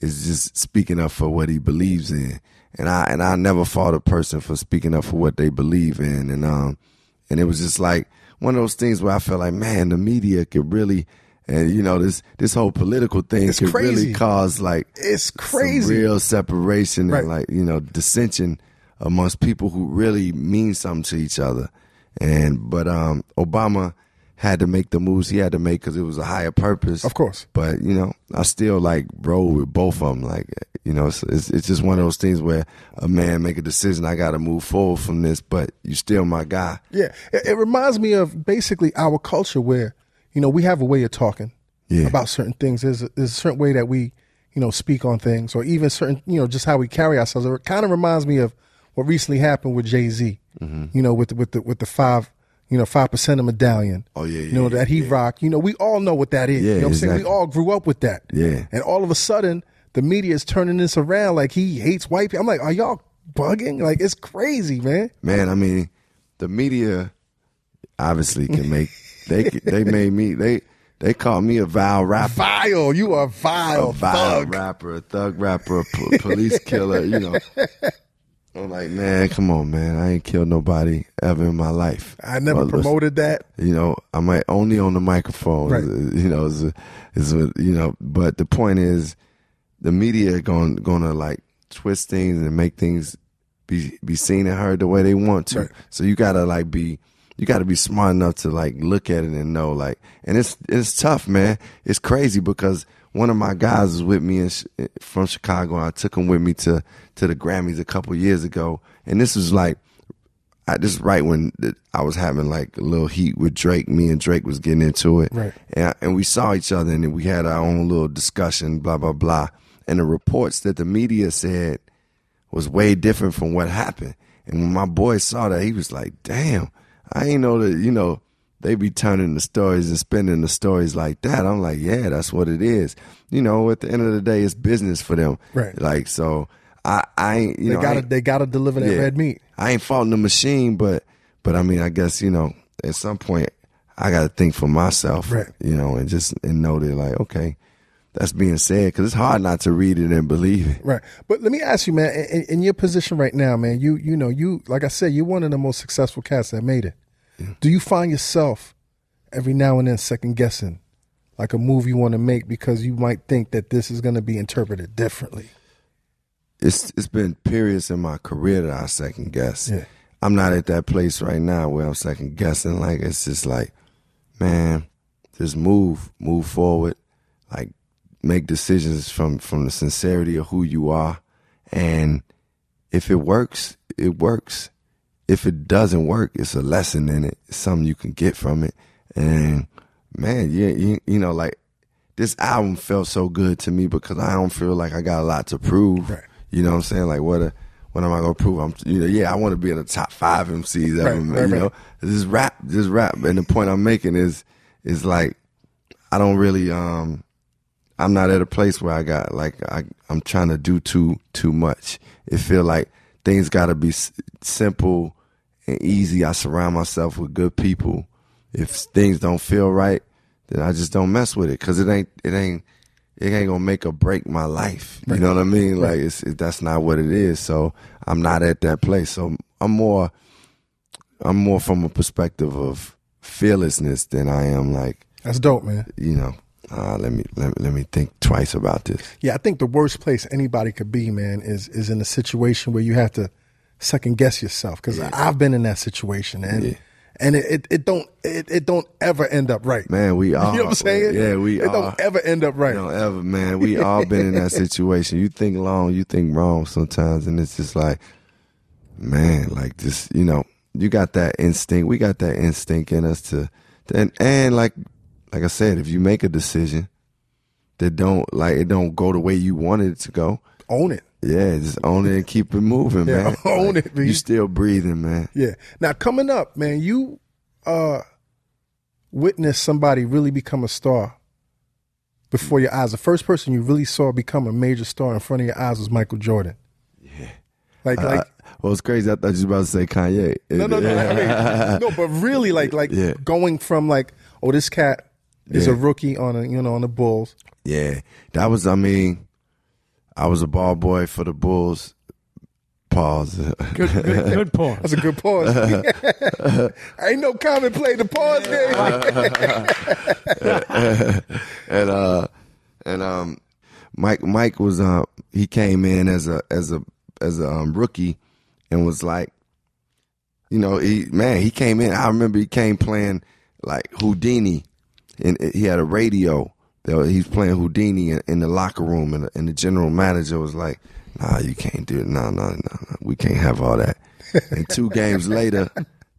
is just speaking up for what he believes in, and I and I never fought a person for speaking up for what they believe in, and um and it was just like one of those things where I felt like man the media could really and you know this this whole political thing It's could crazy. really cause like It's crazy. real separation Right. and like you know dissension amongst people who really mean something to each other and but um obama had to make the moves he had to make because it was a higher purpose Of course. but you know i still like roll with both of them like you know it's, it's, it's just one of those things where a man make a decision i gotta move forward from this but you still my guy Yeah, it, it reminds me of basically our culture where you know we have a way of talking Yeah. about certain things. There's a, there's a certain way that we you know speak on things, or even certain you know just how we carry ourselves. It kind of reminds me of what recently happened with Jay Z. Mm-hmm. You know, with the, with the with the five you know five percent of medallion. Oh, yeah, you know yeah, that he rocked. You know, we all know what that is. Yeah, you know what I'm saying? We all grew up with that. Yeah. and all of a sudden the media is turning this around like he hates white people. I'm like, are y'all bugging? Like it's crazy, man. man i mean the media obviously can make they they made me they they called me a vile rapper Vile, you are vile, a vile thug. rapper, a thug rapper, a po- police killer, you know. I'm like, man, come on, man. I ain't killed nobody ever in my life. I never listen, promoted that. You know, I might only on the microphone. Right. You know, is is you know. But the point is, the media going gonna like twist things and make things be be seen and heard the way they want to. Right. So you gotta like be. You got to be smart enough to like look at it and know like, and it's it's tough, man. It's crazy because one of my guys was with me in, from Chicago. I took him with me to to the Grammys a couple years ago, and this was like I just right when I was having like a little heat with Drake. Me and Drake was getting into it, Right. And, and we saw each other, and we had our own little discussion, blah blah blah. And the reports that the media said was way different from what happened. And when my boy saw that, he was like, "Damn, I ain't know that." You know, they be turning the stories and spinning the stories like that. I'm like, "Yeah, that's what it is." You know, at the end of the day, it's business for them, Right. Like so. I, I ain't, you They know, gotta they gotta deliver that yeah. red meat. I ain't faulting the machine, but but I mean, I guess you know, at some point, I got to think for myself, Right. you know, and just and know that like, okay, that's being said because it's hard not to read it and believe it. Right. But let me ask you, man, in, in your position right now, man, you you know, you like I said, you're one of the most successful cats that made it. Do you find yourself every now and then second guessing like a move you want to make because you might think that this is going to be interpreted differently? It's it's been periods in my career that I second guess. Yeah. I'm not at that place right now where I'm second guessing. Like it's just like, man, just move, move forward, like make decisions from from the sincerity of who you are, and if it works, it works. If it doesn't work, it's a lesson in it. It's something you can get from it, and man, yeah, you, you know, like this album felt so good to me because I don't feel like I got a lot to prove. Right. You know what I'm saying? Like what a, what am I gonna prove? I'm you know, yeah, I want to be in the top five MCs ever, Right, right, you right. know. This rap, this rap. And the point I'm making is is like I don't really um I'm not at a place where I got like I I'm trying to do too too much. It feel like things got to be s- simple and easy. I surround myself with good people. If things don't feel right, then I just don't mess with it because it ain't it ain't it ain't gonna make or break my life. You know what I mean? Like it's it, that's not what it is. So I'm not at that place. So I'm more I'm more from a perspective of fearlessness than I am like That's dope, man. you know. Uh, let me let me let me think twice about this. Yeah, I think the worst place anybody could be, man, is is in a situation where you have to second guess yourself. Because I've been in that situation, and Yeah. And it, it, it don't it, it don't ever end up right. Man, we all you know what I'm saying? Yeah, we it all don't ever end up right. don't ever, man. We all been in that situation. You think long, you think wrong sometimes, and it's just like, man, like just you know, you got that instinct. We got that instinct in us to, and and like like I said, if you make a decision that don't like it don't go the way you wanted it to go, Own it. Yeah, just own it and keep it moving, Yeah, man. own Like, it, B. You still breathing, man. Yeah. Now coming up, man, you uh witnessed somebody really become a star before your eyes. The first person you really saw become a major star in front of your eyes was Michael Jordan. Yeah. Like like Uh, well, it's crazy. I thought you was about to say Kanye. no no no I mean no but really like like Yeah. going from like oh this cat is Yeah. a rookie on a you know on the Bulls. Yeah, that was. I mean, I was a ball boy for the Bulls. Pause. Good, good, good pause. That's a good pause. Ain't no common play the pause game. and uh, and um, Mike Mike was uh he came in as a as a as a um, rookie and was like, you know, he man he came in. I remember he came playing like Whodini, and he had a radio. He's playing Whodini in, in the locker room, and, and the general manager was like, "Nah, you can't do it. No, no, no, no. We can't have all that." And two games later,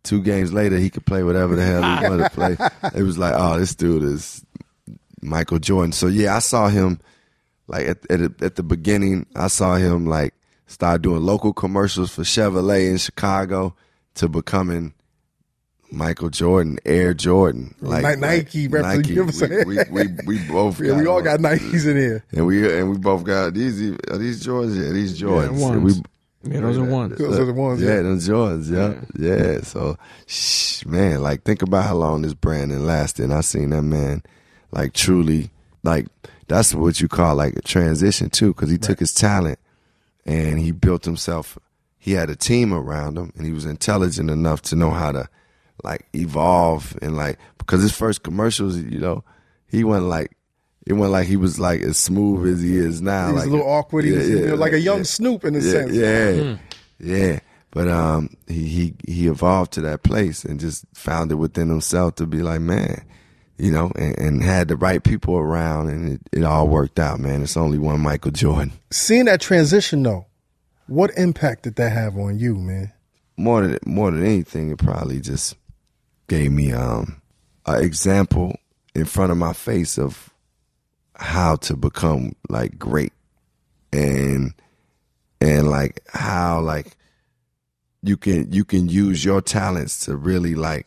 two games later, he could play whatever the hell he wanted to play. It was like, "Oh, this dude is Michael Jordan." So yeah, I saw him like at at, at the beginning. I saw him like start doing local commercials for Chevrolet in Chicago to becoming Michael Jordan, Air Jordan, like Ni- Nike like, represent- you know what I'm saying? We, we, we, we both Yeah, we all got Nikes in here. and we and we both got these. Are these Jordans? Yeah, these Jordans. ones. We, Yeah, those are ones. Those are the ones. yeah, Yeah. them Jordans. Yeah, yeah. So, shh, man, like think about how long this branding lasted. And I seen that man, like truly, like that's what you call like a transition too, because he took his talent and he built himself he had a team around him and he was intelligent enough to know how to like evolve and like because his first commercials, you know, he wasn't like it wasn't like he was like as smooth as he is now. He was like a little awkward. He was, you know, like a young Snoop in a yeah, sense. Yeah, yeah. But um, he he he evolved to that place and just found it within himself to be like, man, you know, and, and had the right people around, and it, it all worked out, man. It's only one Michael Jordan. Seeing that transition though, what impact did that have on you, man? More than more than anything, it probably just gave me um an example in front of my face of how to become like great and and like how like you can you can use your talents to really like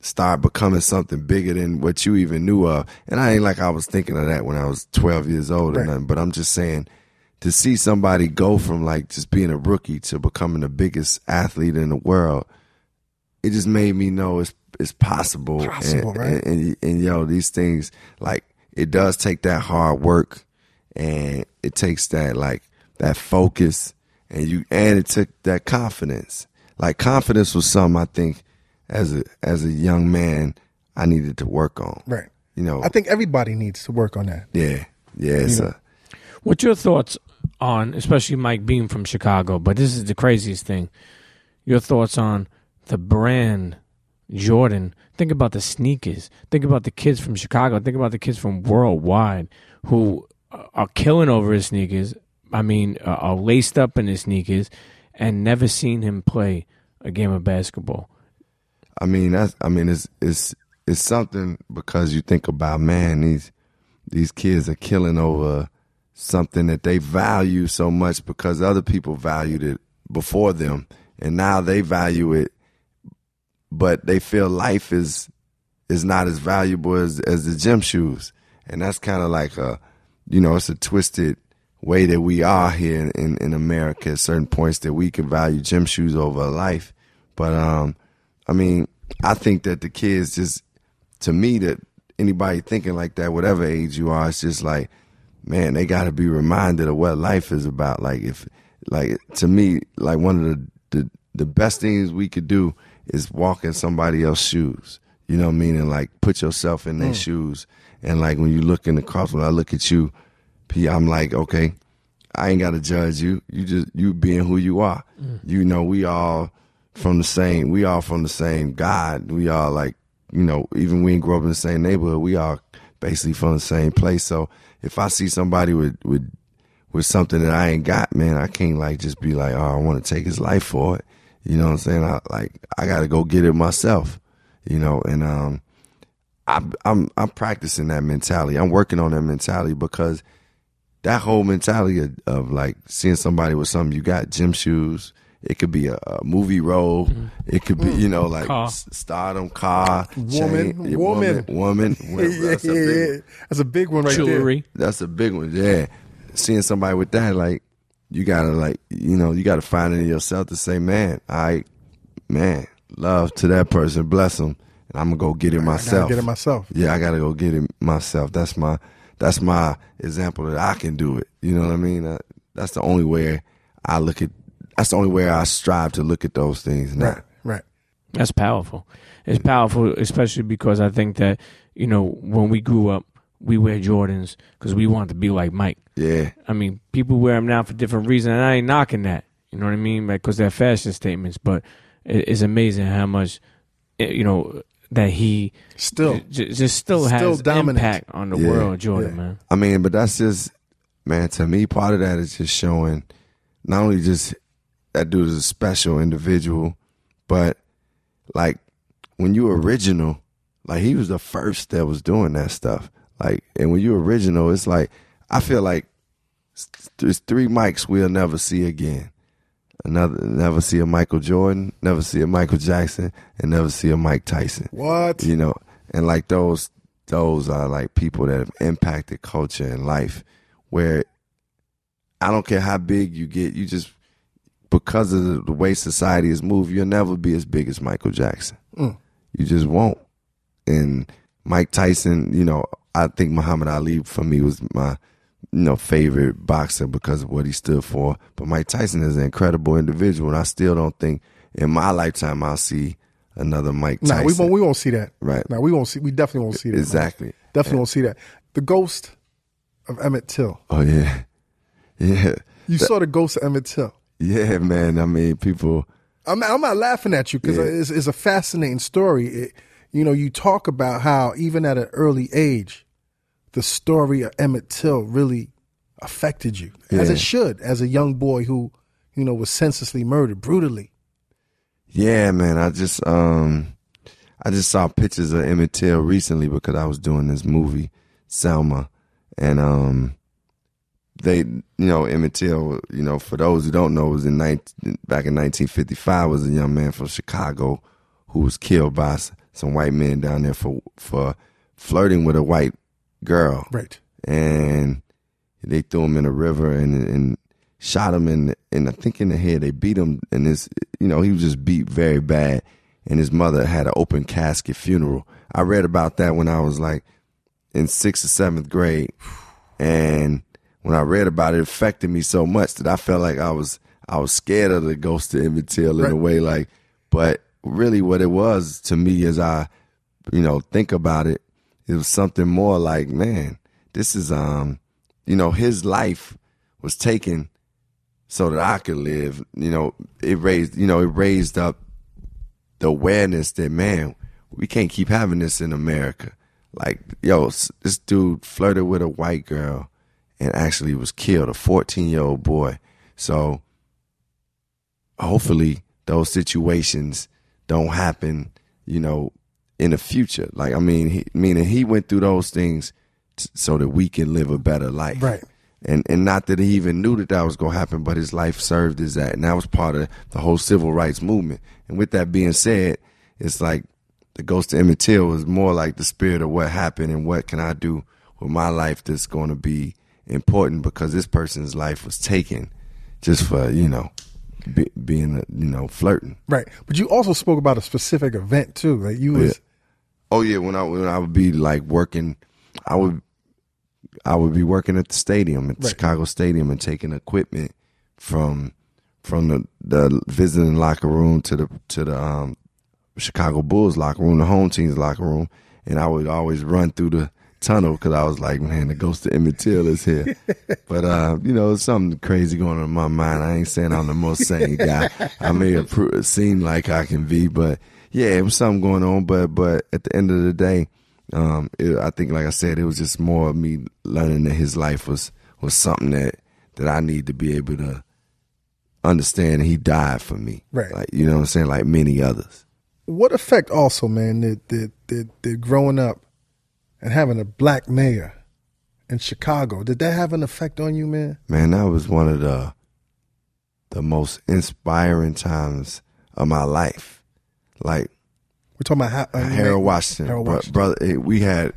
start becoming something bigger than what you even knew of. And I ain't like I was thinking of that when I was 12 years old or Right. nothing, but I'm just saying to see somebody go from like just being a rookie to becoming the biggest athlete in the world, it just made me know it's it's possible. Possible, and, right? And, and, and yo, these things like it does take that hard work and it takes that like that focus and you and it took that confidence. Like confidence was something I think as a as a young man I needed to work on. Right. You know. I think everybody needs to work on that. yeah. Yeah. It's You know. a, What's your thoughts on, especially Mike being from Chicago, but this is the craziest thing. Your thoughts on the brand Jordan. Think about the sneakers. Think about the kids from Chicago. Think about the kids from worldwide who are killing over his sneakers. I mean, are laced up in his sneakers and never seen him play a game of basketball. I mean that's I mean it's it's it's something because you think about man these these kids are killing over something that they value so much because other people valued it before them and now they value it but they feel life is is not as valuable as as the gym shoes. And that's kind of like a you know it's a twisted way that we are here in, in, America at certain points that we can value gym shoes over life. But um I mean I think that the kids just to me that anybody thinking like that whatever age you are it's just like man they got to be reminded of what life is about. Like if like to me like one of the the, the best things we could do is walk in somebody else's shoes. You know what I mean? And like put yourself in their hmm. shoes. And like when you look in the cross when I look at you P I'm like okay I ain't got to judge you. You just you being who you are. Hmm. You know we all from the same we all from the same God. We all like you know even we ain't grow up in the same neighborhood we all basically from the same place. So if I see somebody with with with something that I ain't got, man, I can't like just be like, oh, I want to take his life for it. You know what I'm saying? I like I got to go get it myself. You know, and um, I, I'm I'm practicing that mentality. I'm working on that mentality because that whole mentality of, of like seeing somebody with something you got, gym shoes. It could be a, a movie role. It could be, you know, like Car. stardom, car, Woman, chain- yeah, woman. woman. woman. yeah, That's a yeah, big yeah. That's a big one right Jewelry. that's a big one. Yeah. Seeing somebody with that, like, you gotta like, you know, you gotta find it in yourself to say, man, I, man, love to that person, bless them, and I'm gonna go get it there. I myself. gotta get it myself. yeah, I gotta go get it myself. That's my, that's my example that I can do it. You know what I mean? Uh, that's the only way I look at. That's the only way I strive to look at those things now. Right, right. That's powerful. It's powerful, especially because I think that you know when we grew up, we wear Jordans because we want to be like Mike. Yeah, I mean, people wear them now for different reasons, and I ain't knocking that. You know what I mean? Because they're fashion statements. But it, it's amazing how much eh, you know that he Still, j- just still, Still has dominant. impact on the Yeah. world, Jordan, Yeah. man. I mean, but that's just, man, to me, part of that is just showing not only just that dude is a special individual, but like when you original, like he was the first that was doing that stuff. Like, and when you're original, it's like, I feel like there's three mics we'll never see again. Another, never see a Michael Jordan, never see a Michael Jackson, and never see a Mike Tyson what? you know and like those those are like people that have impacted culture and life where i don't care how big you get you just because of the, the way society is moved you'll never be as big as michael jackson Mm. you just won't and mike tyson you know i think muhammad ali for me was my you know favorite boxer because of what he stood for. But Mike Tyson is an incredible individual, and I still don't think in my lifetime I'll see another Mike Tyson. we won't. We won't see that. Right. No, we won't see. We definitely won't see that. exactly. Definitely won't see that. The ghost of Emmett Till. Oh yeah, yeah, You saw the ghost of Emmett Till. yeah, man. I mean, people. I'm, I'm not laughing at you because Yeah. it's, it's a fascinating story. It, you know, you talk about how even at an early age, the story of Emmett Till really affected you, as it should, as a young boy who, you know, was senselessly murdered brutally. Yeah, man. I just um I just saw pictures of Emmett Till recently because I was doing this movie, Selma. And um they you know, Emmett Till, you know, for those who don't know, was in 19, back in nineteen fifty five was a young man from Chicago who was killed by some white men down there for for flirting with a white girl Right. and they threw him in a river and and shot him in and I think in the head. They beat him and this you know he was just beat very bad. And his mother had an open casket funeral. I read about that when I was like in sixth or seventh grade, and when I read about it, it affected me so much that I felt like I was I was scared of the ghost of Emmett Till in a way. Like, but really, what it was to me as I you know think about it, it was something more like, man, this is um, you know, his life was taken so that I could live. You know, it raised, you know, it raised up the awareness that man, we can't keep having this in America. Like, yo, this dude flirted with a white girl and actually was killed, a 14 year old boy. So hopefully those situations don't happen, you know, in the future. Like, I mean, he, meaning he went through those things t- so that we can live a better life. Right. And and not that he even knew that that was going to happen, but his life served as that, and that was part of the whole civil rights movement. And with that being said, it's like the ghost of Emmett Till was more like the spirit of what happened and what can I do with my life that's going to be important because this person's life was taken just for you know be, being a, you know flirting. Right. But you also spoke about a specific event too. Like you was Oh yeah, when I when I would be like working, I would I would be working at the stadium, at the Right. Chicago Stadium, and taking equipment from from the, the visiting locker room to the to the um, Chicago Bulls locker room, the home team's locker room, and I would always run through the tunnel because I was like, man, the ghost of Emmett Till is here. but uh, you know, something crazy going on in my mind. I ain't saying I'm the most sane guy. I may have seem like I can be, but yeah, it was something going on. But but at the end of the day, um, it, I think, like I said, it was just more of me learning that his life was was something that that I need to be able to understand. He died for me, Right. Like you know what I'm saying, like many others. what effect also, man, That did did, did growing up and having a black mayor in Chicago, did that have an effect on you, man? Man, that was one of the the most inspiring times of my life. Like We're talking about how, uh, Harold Washington, Harold bro- brother. eh, We had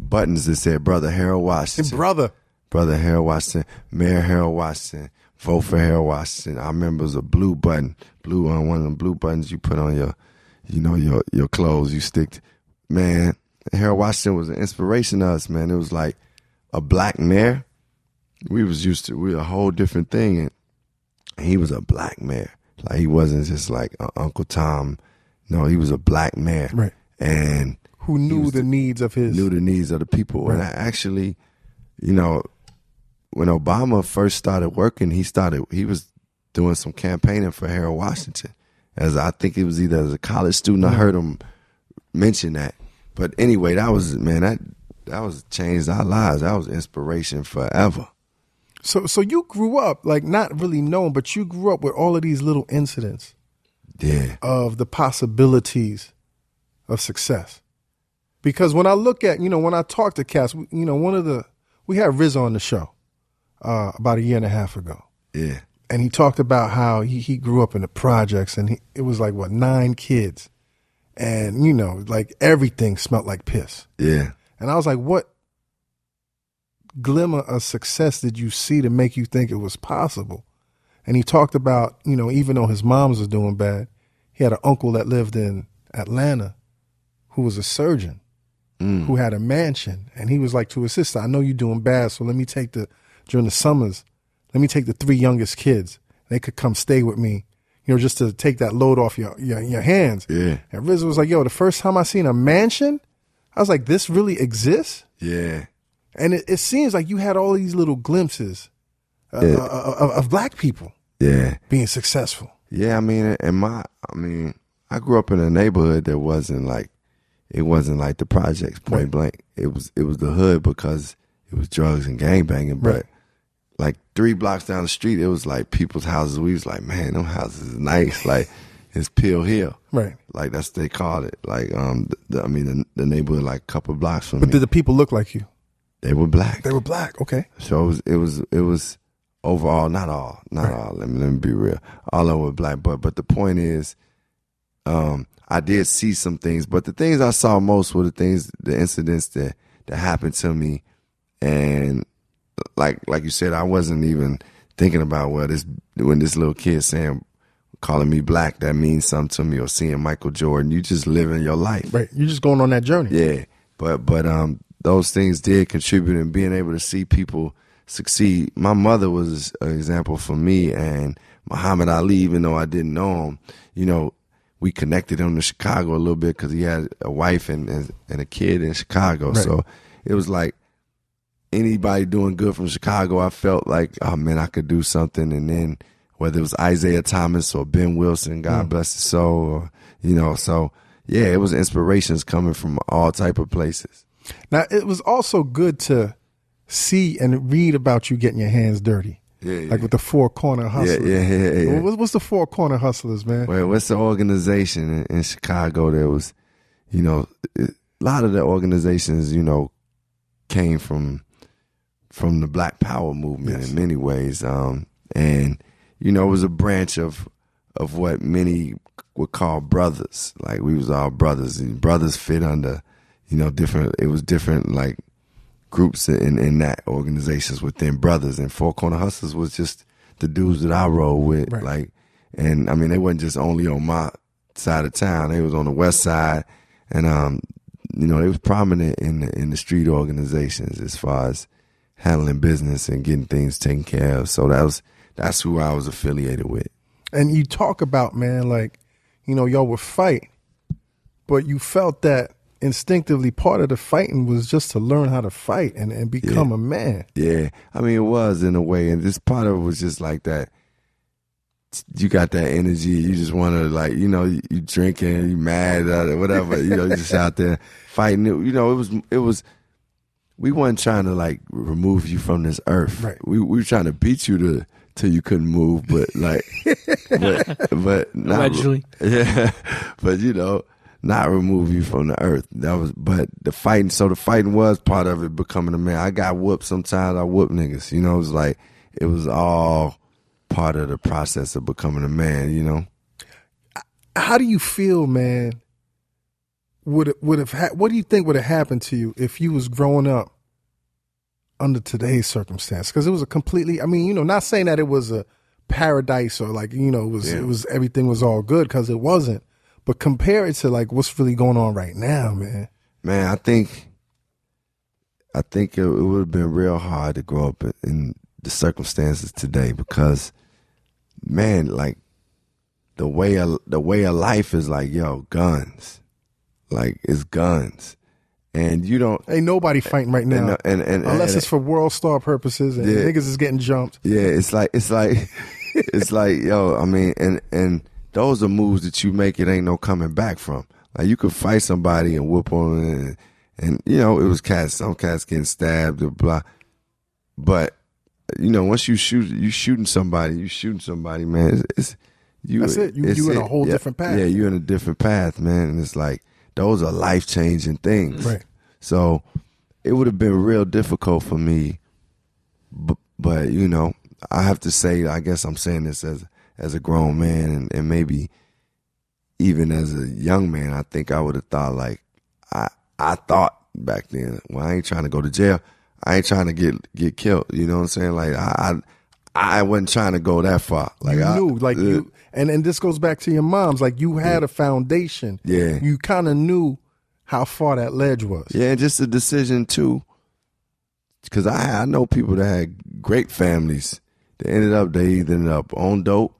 buttons that said "Brother Harold Washington." brother. Brother Harold Washington, Mayor Harold Washington, vote for Harold Washington. I remember it was a blue button, blue on one of them blue buttons you put on your, you know, your your clothes. You stick. Man, Harold Washington was an inspiration to us. Man, it was like a black mayor. We was used to we a whole different thing, and he was a black mayor. Like he wasn't just like Uncle Tom. No, he was a black mayor, Right. And Who knew was the needs of his knew the needs of the people. And I actually, you know, when Obama first started working, he started he was doing some campaigning for Harold Washington. As I think it was either as a college student, I heard him mention that. But anyway, that was man, that that was changed our lives. That was inspiration forever. So so you grew up like not really knowing, but you grew up with all of these little incidents Yeah. of the possibilities of success. Because when I look at, you know, when I talk to cats, you know, one of the we had Riz on the show uh, about a year and a half ago, Yeah. and he talked about how he, he grew up in the projects, and he, it was like what nine kids, and you know, like everything smelled like piss. Yeah. And I was like, what glimmer of success did you see to make you think it was possible? And he talked about, you know, even though his mom's was doing bad, he had an uncle that lived in Atlanta who was a surgeon mm. who had a mansion. And he was like to his sister, I know you're doing bad, so let me take the, during the summers, let me take the three youngest kids. They could come stay with me, you know, just to take that load off your your, your hands. Yeah. And Riz was like, "Yo, the first time I seen a mansion, I was like, this really exists." Yeah. And it, it seems like you had all these little glimpses uh, Yeah. uh, of, of black people Yeah. being successful. Yeah, I mean, and my, I mean, I grew up in a neighborhood that wasn't like, it wasn't like the projects point Right. blank. It was, it was the hood because it was drugs and gang banging. But Right. Like three blocks down the street, it was like people's houses. We was like, man, them houses is nice. Like it's Pill Hill. Right. Like that's what they called it. Like, um, the, the- I mean, the, the neighborhood like a couple blocks from But me. did the people look like you? they were black. They were black. Okay. So it was it was it was overall not all not all. Let me let me be real. All over black, but but the point is, um, I did see some things, but the things I saw most were the things, the incidents that that happened to me, and like like you said, I wasn't even thinking about well this when this little kid saying calling me black that means something to me or seeing Michael Jordan. You just living your life. Right. You're just going on that journey. Yeah, but but um, those things did contribute in being able to see people succeed. My mother was an example for me, and Muhammad Ali. Even though I didn't know him, you know, we connected him to Chicago a little bit because he had a wife and, and and a kid in Chicago. Right. So it was like anybody doing good from Chicago. I felt like, oh man, I could do something, and then. Whether it was Isiah Thomas or Ben Wilson, God hmm. bless his soul, or you know, so yeah, it was inspirations coming from all type of places. Now it was also good to see and read about you getting your hands dirty, Yeah, yeah. like with the four corner hustlers. yeah, yeah, yeah. What- What's the four corner hustlers, man? Well, what's the organization in, in Chicago that was, you know, a lot of the organizations, you know, came from from the Black Power movement Yes. in many ways, um, and you know, it was a branch of of what many would call brothers. Like we was all brothers, and brothers fit under, you know, different. It was different, like groups in in that organizations within brothers and four corner hustlers was just the dudes that I roll with Right. like and I mean they wasn't just only on my side of town they was on the west side and um you know they was prominent in the in the street organizations as far as handling business and getting things taken care of so that was that's who I was affiliated with And you talk about, man, like, you know, y'all would fight, but you felt that instinctively part of the fighting was just to learn how to fight and, and become a man. Yeah, I mean, it was in a way, and this part of it was just like that. You got that energy. You just want to, like, you know, you, you drinking, you mad, whatever. You know, just out there fighting. It, you know, it was, it was. We weren't trying to like remove you from this earth. Right. We we were trying to beat you to till you couldn't move, but like, but but not, Allegedly. yeah, but you know, not remove you from the earth. That was, but the fighting. So the fighting was part of it becoming a man. I got whooped sometimes. I whooped niggas. You know, it was like it was all part of the process of becoming a man. You know, How do you feel, man? Would it would have ha- what do you think would have happened to you if you was growing up under today's circumstance? Because it was a completely. I mean, you know, not saying that it was a paradise or like you know it was Yeah. it was everything was all good because it wasn't. But compare it to like what's really going on right now, man. man. I think, I think it, it would have been real hard to grow up in, in the circumstances today because, man, like the way of the way of life is like yo guns, like it's guns, and you don't Ain't nobody fighting right now, and, and, and unless and- it's for world star purposes and Yeah. niggas is getting jumped. Yeah, it's like it's like it's like yo. I mean, and and those are moves that you make. It ain't no coming back from. Like you could fight somebody and whoop on, them and, and you know it was cats. Some cats getting stabbed or blah. But you know, once you shoot, you shooting somebody. You shooting somebody, man. It's, it's you. That's it. You- it's you in a whole Yeah, different path. Yeah, you're in a different path, man. And it's like those are life changing things. Right. So it would have been real difficult for me, but, but you know, I have to say, I guess I'm saying this as as a grown man, and, and maybe even as a young man, I think I would have thought like I I thought back then. Well, I ain't trying to go to jail. I ain't trying to get get killed. You know what I'm saying? Like I I, I wasn't trying to go that far. Like you I knew, like uh, you, and and this goes back to your mom's. Like you had a foundation. Yeah. you kind of knew how far that ledge was. Yeah, and just a decision too because I I know people that had great families. They ended up they either ended up on dope,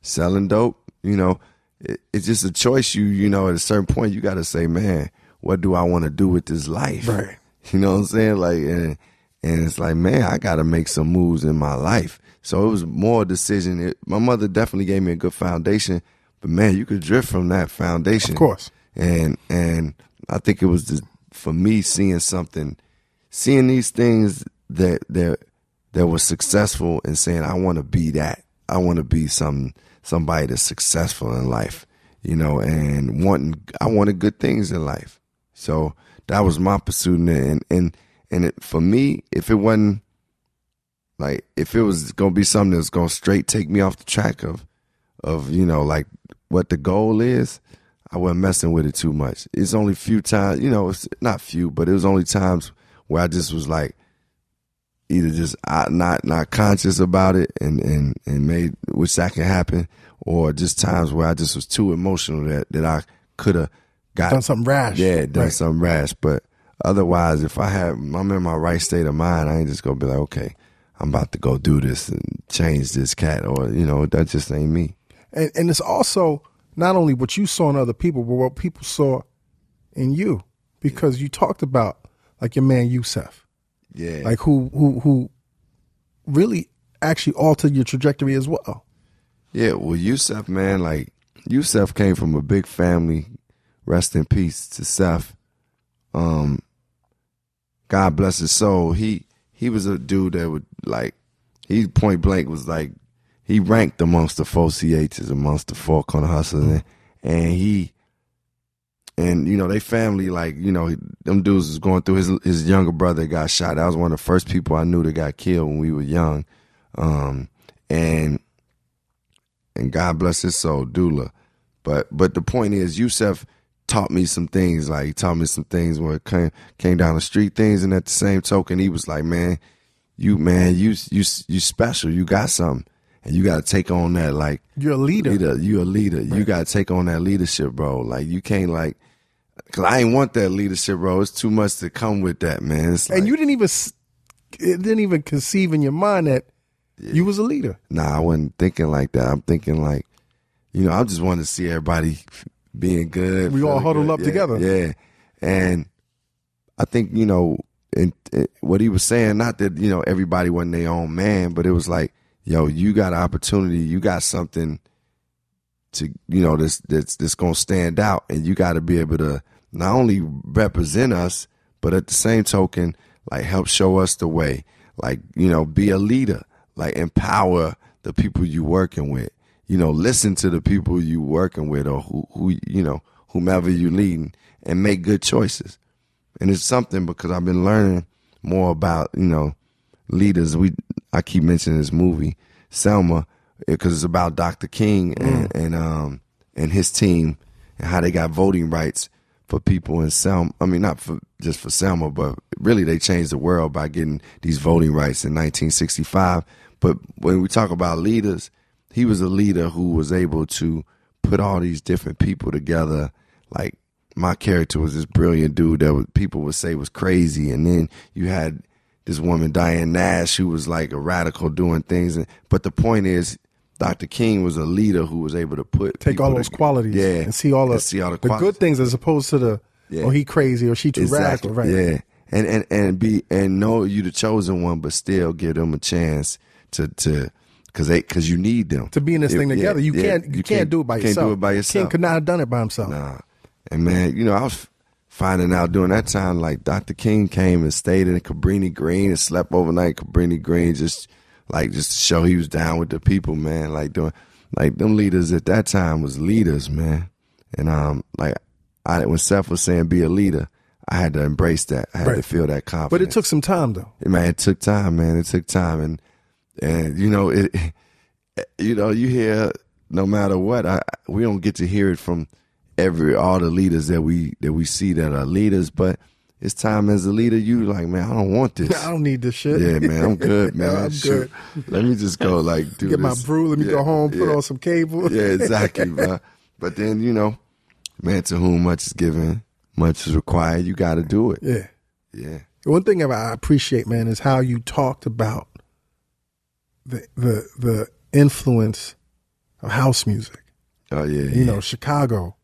selling dope. You know, it, it's just a choice. You you know at a certain point you got to say, man, what do I want to do with this life? Right. You know what I'm saying? Like and and it's like, man, I got to make some moves in my life. So it was more a decision. It, my mother definitely gave me a good foundation, but man, you could drift from that foundation. Of course. And and I think it was just for me seeing something, seeing these things that that that was successful and saying I want to be that. I want to be some somebody that's successful in life, you know, and wanting I wanted good things in life. So that was my pursuit and and and it, for me, if it wasn't like if it was gonna be something that's gonna straight take me off the track of of you know like what the goal is, I wasn't messing with it too much. It's only few times, you know, it's not few, but it was only times where I just was like either just not not conscious about it and and and made which that can happen, or just times where I just was too emotional that that I could have got Done something rash. yeah, done Right. something rash. But otherwise, if I have, I'm in my right state of mind, I ain't just gonna be like, okay, I'm about to go do this and change this cat, or you know, that just ain't me. And and it's also not only what you saw in other people, but what people saw in you. Because you talked about like your man Yusef. Yeah, Like who who who really actually altered your trajectory as well. yeah. Well, Yusef, man, like Yusef came from a big family. Rest in peace to Seth. Um, God bless his soul. He he was a dude that would like he point blank was like he ranked amongst the four CHs amongst the four corner hustlers and, and he and you know they family like you know them dudes was going through his his younger brother got shot. That was one of the first people I knew that got killed when we were young, um, and and God bless his soul, Dula. But but the point is, Yusef taught me some things. Like he taught me some things when it came came down the street things, and at the same token, he was like, "Man, you man, you you you special. You got something, and you got to take on that. Like You're a leader. leader. You a leader. You got to take on that leadership, bro. Like you can't like." Cause I ain't want that leadership, bro. It's too much to come with that, man. It's like, and you didn't even it didn't even conceive in your mind that you was a leader. Nah, I wasn't thinking like that. I'm thinking like, you know, I just wanted to see everybody being good. We all huddled good. up Yeah, together. Yeah, and I think you know, and, and what he was saying, not that you know everybody wasn't their own man, but it was like, yo, you got an opportunity, you got something to you know that's that's that's gonna stand out, and you got to be able to not only represent us, but at the same token, like help show us the way, like you know, be a leader, like empower the people you working with, you know, listen to the people you working with, or who who you know whomever you leading, and make good choices. And it's something because I've been learning more about you know leaders. We I keep mentioning this movie Selma because it's about Dr. King and and um and his team and how they got voting rights for people in Selma. I mean, not for just for Selma, but really they changed the world by getting these voting rights in 1965. But when we talk about leaders, he was a leader who was able to put all these different people together. Like my character was this brilliant dude that people would say was crazy, and then you had this woman Diane Nash who was like a radical doing things. And, but the point is, Dr. King was a leader who was able to put Take all those qualities yeah, and see all the, see all the, the good things as opposed to the oh, Yeah. oh he crazy or she too Exactly. radical. Right. Yeah. And and and be and know you the chosen one, but still give them a chance to to because they because you need them To be in this Yeah, thing yeah, together. You yeah. can't you, can't, do it by can't yourself. do it by yourself. King could not have done it by himself. Nah. And man, you know, I was finding out during that time, like Dr. King came and stayed in Cabrini Green and slept overnight Cabrini Green, just like just to show he was down with the people, man. Like doing, like them leaders at that time was leaders, man. And um, like I when Seth was saying be a leader, I had to embrace that. I had to feel that confidence. But it took some time though. man, it took time, man. It took time, and and you know it. You know, you hear no matter what, I we don't get to hear it from every all the leaders that we that we see that are leaders, but it's time as a leader. You like, man, I don't want this. I don't need this shit. Yeah, man, I'm good, man. I'm Shoot. Let me just go like do Get my brew. Let me Yeah, go home. Put on some cable. Yeah, exactly, bro. But then you know, man, to whom much is given, much is required. You got to do it. Yeah. Yeah. One thing I appreciate, man, is how you talked about the the the influence of house music. Oh yeah, You yeah, know, Chicago,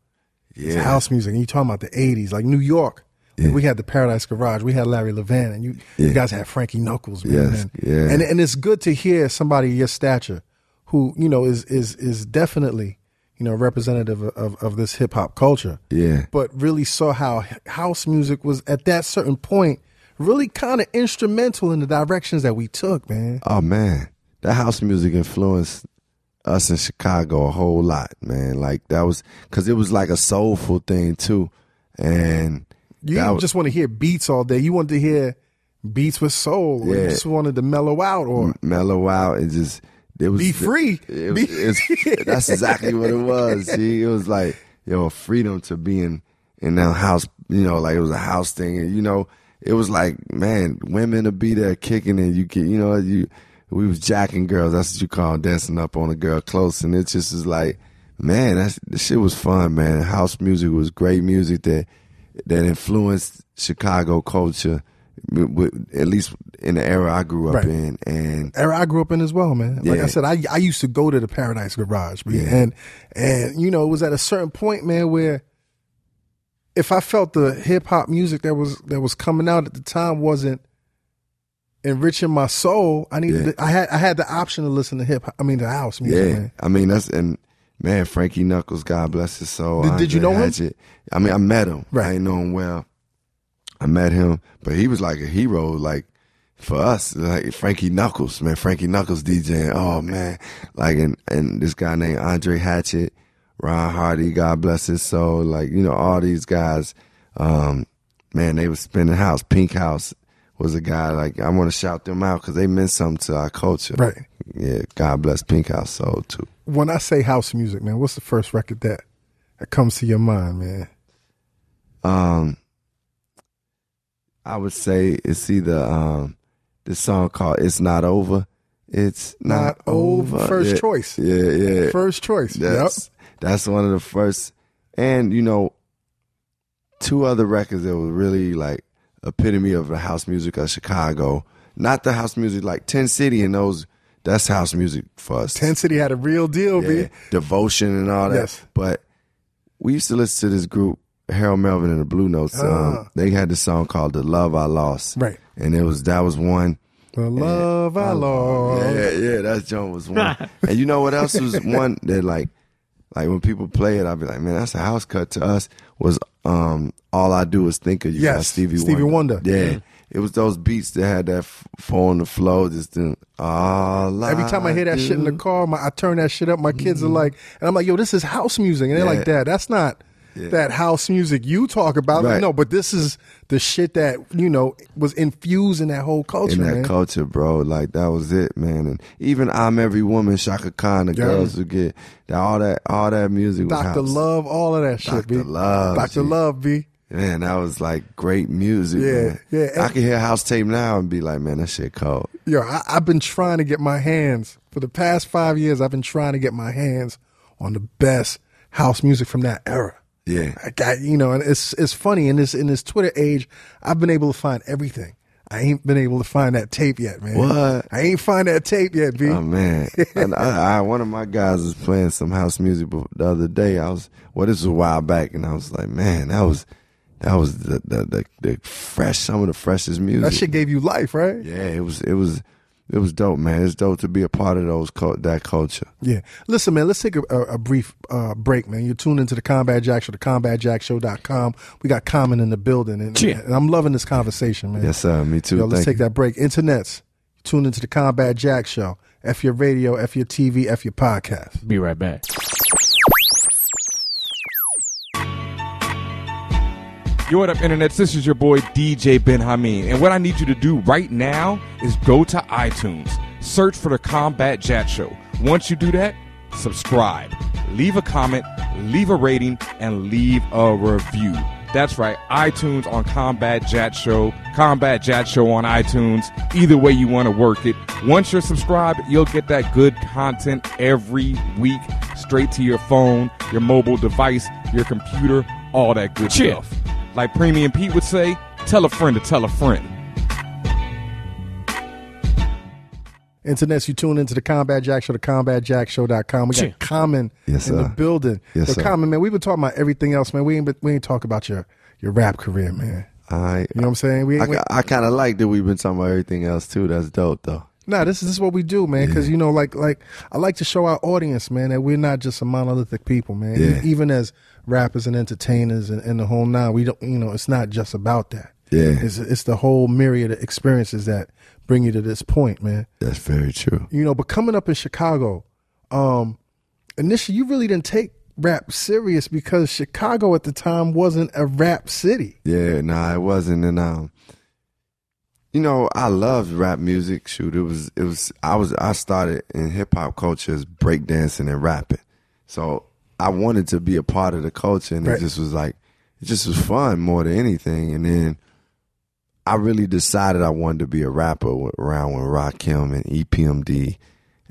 it's yeah. house music. And you talking about the '80s, like New York. like Yeah. we had the Paradise Garage. We had Larry Levan, and you, you guys had Frankie Knuckles, man. Yes, and, yeah. and and it's good to hear somebody your stature, who you know is is is definitely you know representative of of, of this hip hop culture yeah, but really saw how house music was at that certain point really kind of instrumental in the directions that we took, man. Oh man, that house music influenced us in Chicago a whole lot, man. Like that was because it was like a soulful thing too, and You didn't was- just want to hear beats all day. You wanted to hear beats with soul. Or you Yeah. just wanted to mellow out or mellow out and just it was Be free. It, Be- it's, that's exactly what it was. See, it was like yo freedom to be in in that house. You know, like it was a house thing, and you know, it was like man, women to be there kicking and you can, you know, you we was jacking girls. That's what you call dancing up on a girl close, and it just is like man, that's the shit was fun, man. House music was great music that that influenced Chicago culture. with- At least in the era I grew up Right. in, and era I grew up in as well, man. Like I said, I I used to go to the Paradise Garage, man. Yeah. and and you know it was at a certain point, man, where if I felt the hip hop music that was that was coming out at the time wasn't enriching my soul, I needed Yeah. to, I had I had the option to listen to hip. I mean, the house music, Yeah, man. I mean that's and man, Frankie Knuckles, God bless his soul. Did- did you know him? I mean, I met him. Right. I didn't know him well. I met him, but he was like a hero, like for us, like Frankie Knuckles, man. Frankie Knuckles DJing. Oh man, like and and this guy named Andre Hatchett, Ron Hardy, God bless his soul. Like you know all these guys, um, man, they was spinning house. Pink House was a guy like I want to shout them out because they meant something to our culture. Right. Yeah, God bless Pink House Soul too. When I say house music, man, what's the first record that that comes to your mind, man? Um, I would say it's either um this song called "It's Not Over." It's not, Not over. First Yeah, choice. Yeah, yeah. First choice. Yep. That's that's one of the first, and you know, two other records that were really like epitome of the house music of Chicago. Not the house music like Ten City and those. That's house music for us. Ten City had a real deal, yeah, B. devotion and all that. Yes. But we used to listen to this group, Harold Melvin and the Blue Notes. Ah. Um, they had this song called "The Love I Lost," Right. And it was that was one. The love I lost. Yeah, yeah, that joint was one. and you know what else was one that like, like when people play it, I'd be like, man, that's a house cut to us. Was um, all I do is think of you. Yes, Stevie, Stevie Wonder. Yeah. It was those beats that had that four on the flow, just doing all Every time I hear that shit in the car, my, I turn that shit up. My kids are like, and I'm like, yo, this is house music. And they're Mm-hmm. Yeah. like, Dad, that's not that house music you talk about. Right. no, but this is the shit that, you know, was infused in that whole culture, in that man. culture, bro. Like that was it, man. And even I'm every woman, Chaka Khan, the Yeah. girls who get that all that all that music was Dr. Love, all of that shit. Dr. Love, Dr. Love, B. Man, that was like great music. Yeah, man. yeah, I can hear house tape now and be like, man, that shit cold. Yo, I, I've been trying to get my hands, for the past five years, I've been trying to get my hands on the best house music from that era. Yeah, I got you know, and it's it's funny in this in this Twitter age, I've been able to find everything. I ain't been able to find that tape yet, man. What? I ain't find that tape yet, B. Oh man, and I, I, one of my guys was playing some house music the other day. I was well, this was a while back, and I was like, man, that was that was the the, the, the fresh, some of the freshest music. that shit gave you life, right? Yeah, it was it was it was dope, man. It's dope to be a part of those that culture. Yeah. Listen, man, let's take a, a, a brief uh, break, man. You're tuned into the Combat Jack Show, the combatjackshow.com. We got Common in the building, and, Cheer. and I'm loving this conversation, man. Yes, sir. Me too. Yo, let's Thank take you. that break. Internets, tune into the Combat Jack Show. F your radio, F your TV, F your podcast. Be right back. Yo, what up, internets? This is your boy DJ Benhameen, and what I need you to do right now is go to iTunes, search for the Combat Jack Show. Once you do that, subscribe, leave a comment, leave a rating, and leave a review. That's right, iTunes on Combat Jack Show, Combat Jack Show on iTunes. Either way you want to work it. Once you're subscribed, you'll get that good content every week straight to your phone, your mobile device, your computer, all that good Cheer. stuff. Like Premium Pete would say, tell a friend to tell a friend. Internets, you tune into the Combat Jack Show, the combatjackshow.com. We got yeah. Common yes, in sir. the building. Yes, Common, man, we've been talking about everything else, man. We ain't, we ain't talking about your, your rap career, man. I, you know what I'm saying? We, I, we, I, I kind of like that we've been talking about everything else, too. That's dope, though. Nah, this is this is what we do, man. Because you know, like like I like to show our audience, man, that we're not just a monolithic people, man. Yeah. Even as rappers and entertainers and, and the whole nine, we don't, you know, it's not just about that. Yeah. it's it's the whole myriad of experiences that bring you to this point, man. That's very true. You know, but coming up in Chicago, um, initially you really didn't take rap serious because Chicago at the time wasn't a rap city. Yeah, nah, it wasn't. And um, you know, I loved rap music. Shoot, it was, it was. I was, I started in hip hop culture as breakdancing and rapping. So I wanted to be a part of the culture, and Right. it just was like, it just was fun more than anything. And then I really decided I wanted to be a rapper with- around when Rakim and EPMD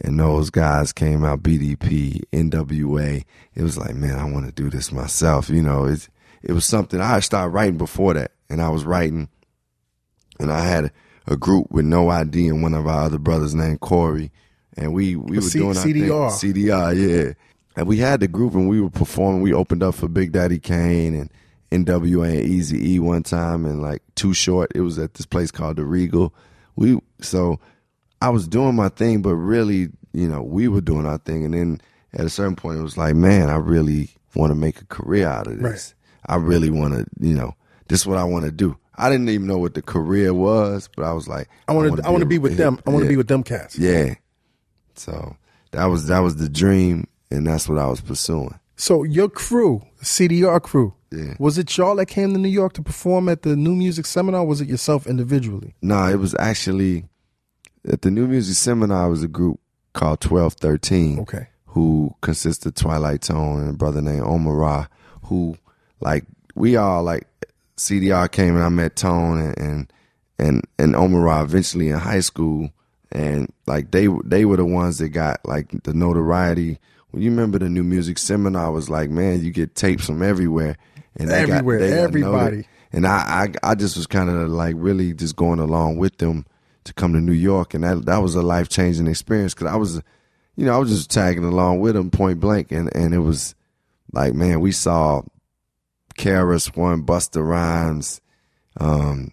and those guys came out, BDP, NWA. It was like, man, I want to do this myself. You know, it's it was something I had started writing before that, and I was writing, and I had a group with No ID and one of our other brothers named Corey, and we we were C- doing our CDR. thing. CDR, yeah. And we had the group and we were performing. We opened up for Big Daddy Kane and NWA and Easy E one time and like Too Short. It was at this place called the Regal. We so I was doing my thing, but really, you know, we were doing our thing. And then at a certain point, it was like, man, I really want to make a career out of this. I really want to, you know, this is what I want to do. I didn't even know what the career was, but I was like, I want to I want to be with them. I want to be with them cats. Yeah. So that was that was the dream, and that's what I was pursuing. So your crew, CDR crew, Yeah. was it y'all that came to New York to perform at the New Music Seminar? Or was it yourself individually? No, it was actually at the New Music Seminar. Was a group called Twelve Thirteen. Okay. Who consists of Twilite Tone and a brother named Omar Ra, who like we all like CDR came and I met Tone and and and, and Omar eventually in high school. And like they they were the ones that got like the notoriety. When you remember the New Music Seminar was like, man, you get tapes from everywhere. And they got- Everywhere, got everybody. And I, I I just was kind of like really just going along with them to come to New York, and that that was a life changing experience because I was, you know, I was just tagging along with them point blank, and and it was like, man, we saw KRS One, Busta Rhymes, um,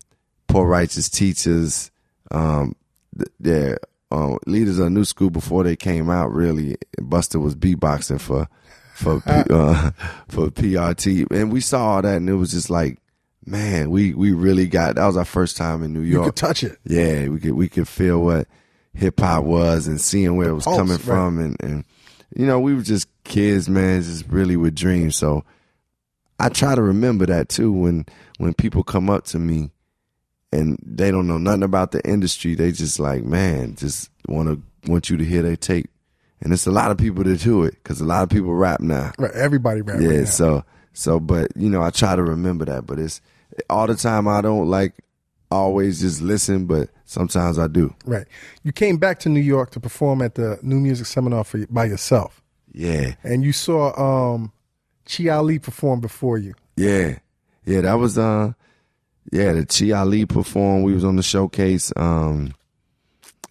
Poor Righteous Teachers, um, th- their uh, leaders of New School before they came out. Really, Buster was beatboxing for for P, uh, for PRT, and we saw all that, and it was just like, man, we we really got that was our first time in New You York. could touch it. Yeah, we could we could feel what hip hop was and seeing where it was pulse, coming right. from, and and you know we were just kids, man, just really with dreams. So I try to remember that too when when people come up to me and they don't know nothing about the industry. They just like, man, just want to want you to hear their tape. And it's a lot of people that do it because a lot of people rap now. Right. Everybody rap. Yeah, right now. so so but you know, I try to remember that, but it's all the time I don't like always just listen, but sometimes I do. Right. You came back to New York to perform at the New Music Seminar for by yourself, Yeah. and you saw um, Chi Ali perform before you. Yeah. Yeah, that was uh yeah, the Chi Ali performed. We was on the showcase. Um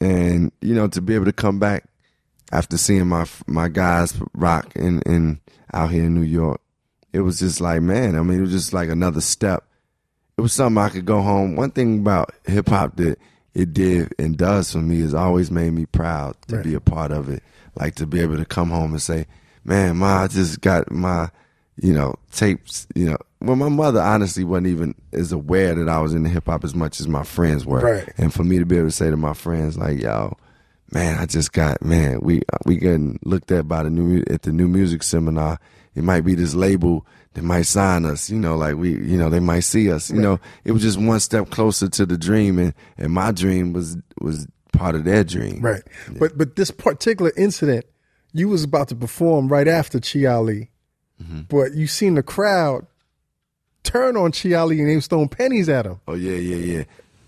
and you know, to be able to come back after seeing my my guys rock in in out here in New York, it was just like, man, I mean, it was just like another step. It was something I could go home. One thing about hip hop that it did and does for me is always made me proud to Right. be a part of it. Like to be able to come home and say, Man, ma, I just got my you know, tapes, you know. Well, my mother honestly wasn't even as aware that I was into hip hop as much as my friends were. Right. And for me to be able to say to my friends, like, yo, man, I just got, man, we we getting looked at by the new at the new music seminar. It might be this label that might sign us, you know, like we, you know, they might see us. You know, it was just one step closer to the dream, and and my dream was was part of their dream. Right. But but this particular incident, you was about to perform right after Chi Ali, Mm-hmm. but you seen the crowd turn on Chi Ali and they was throwing pennies at him. Oh yeah, yeah, yeah.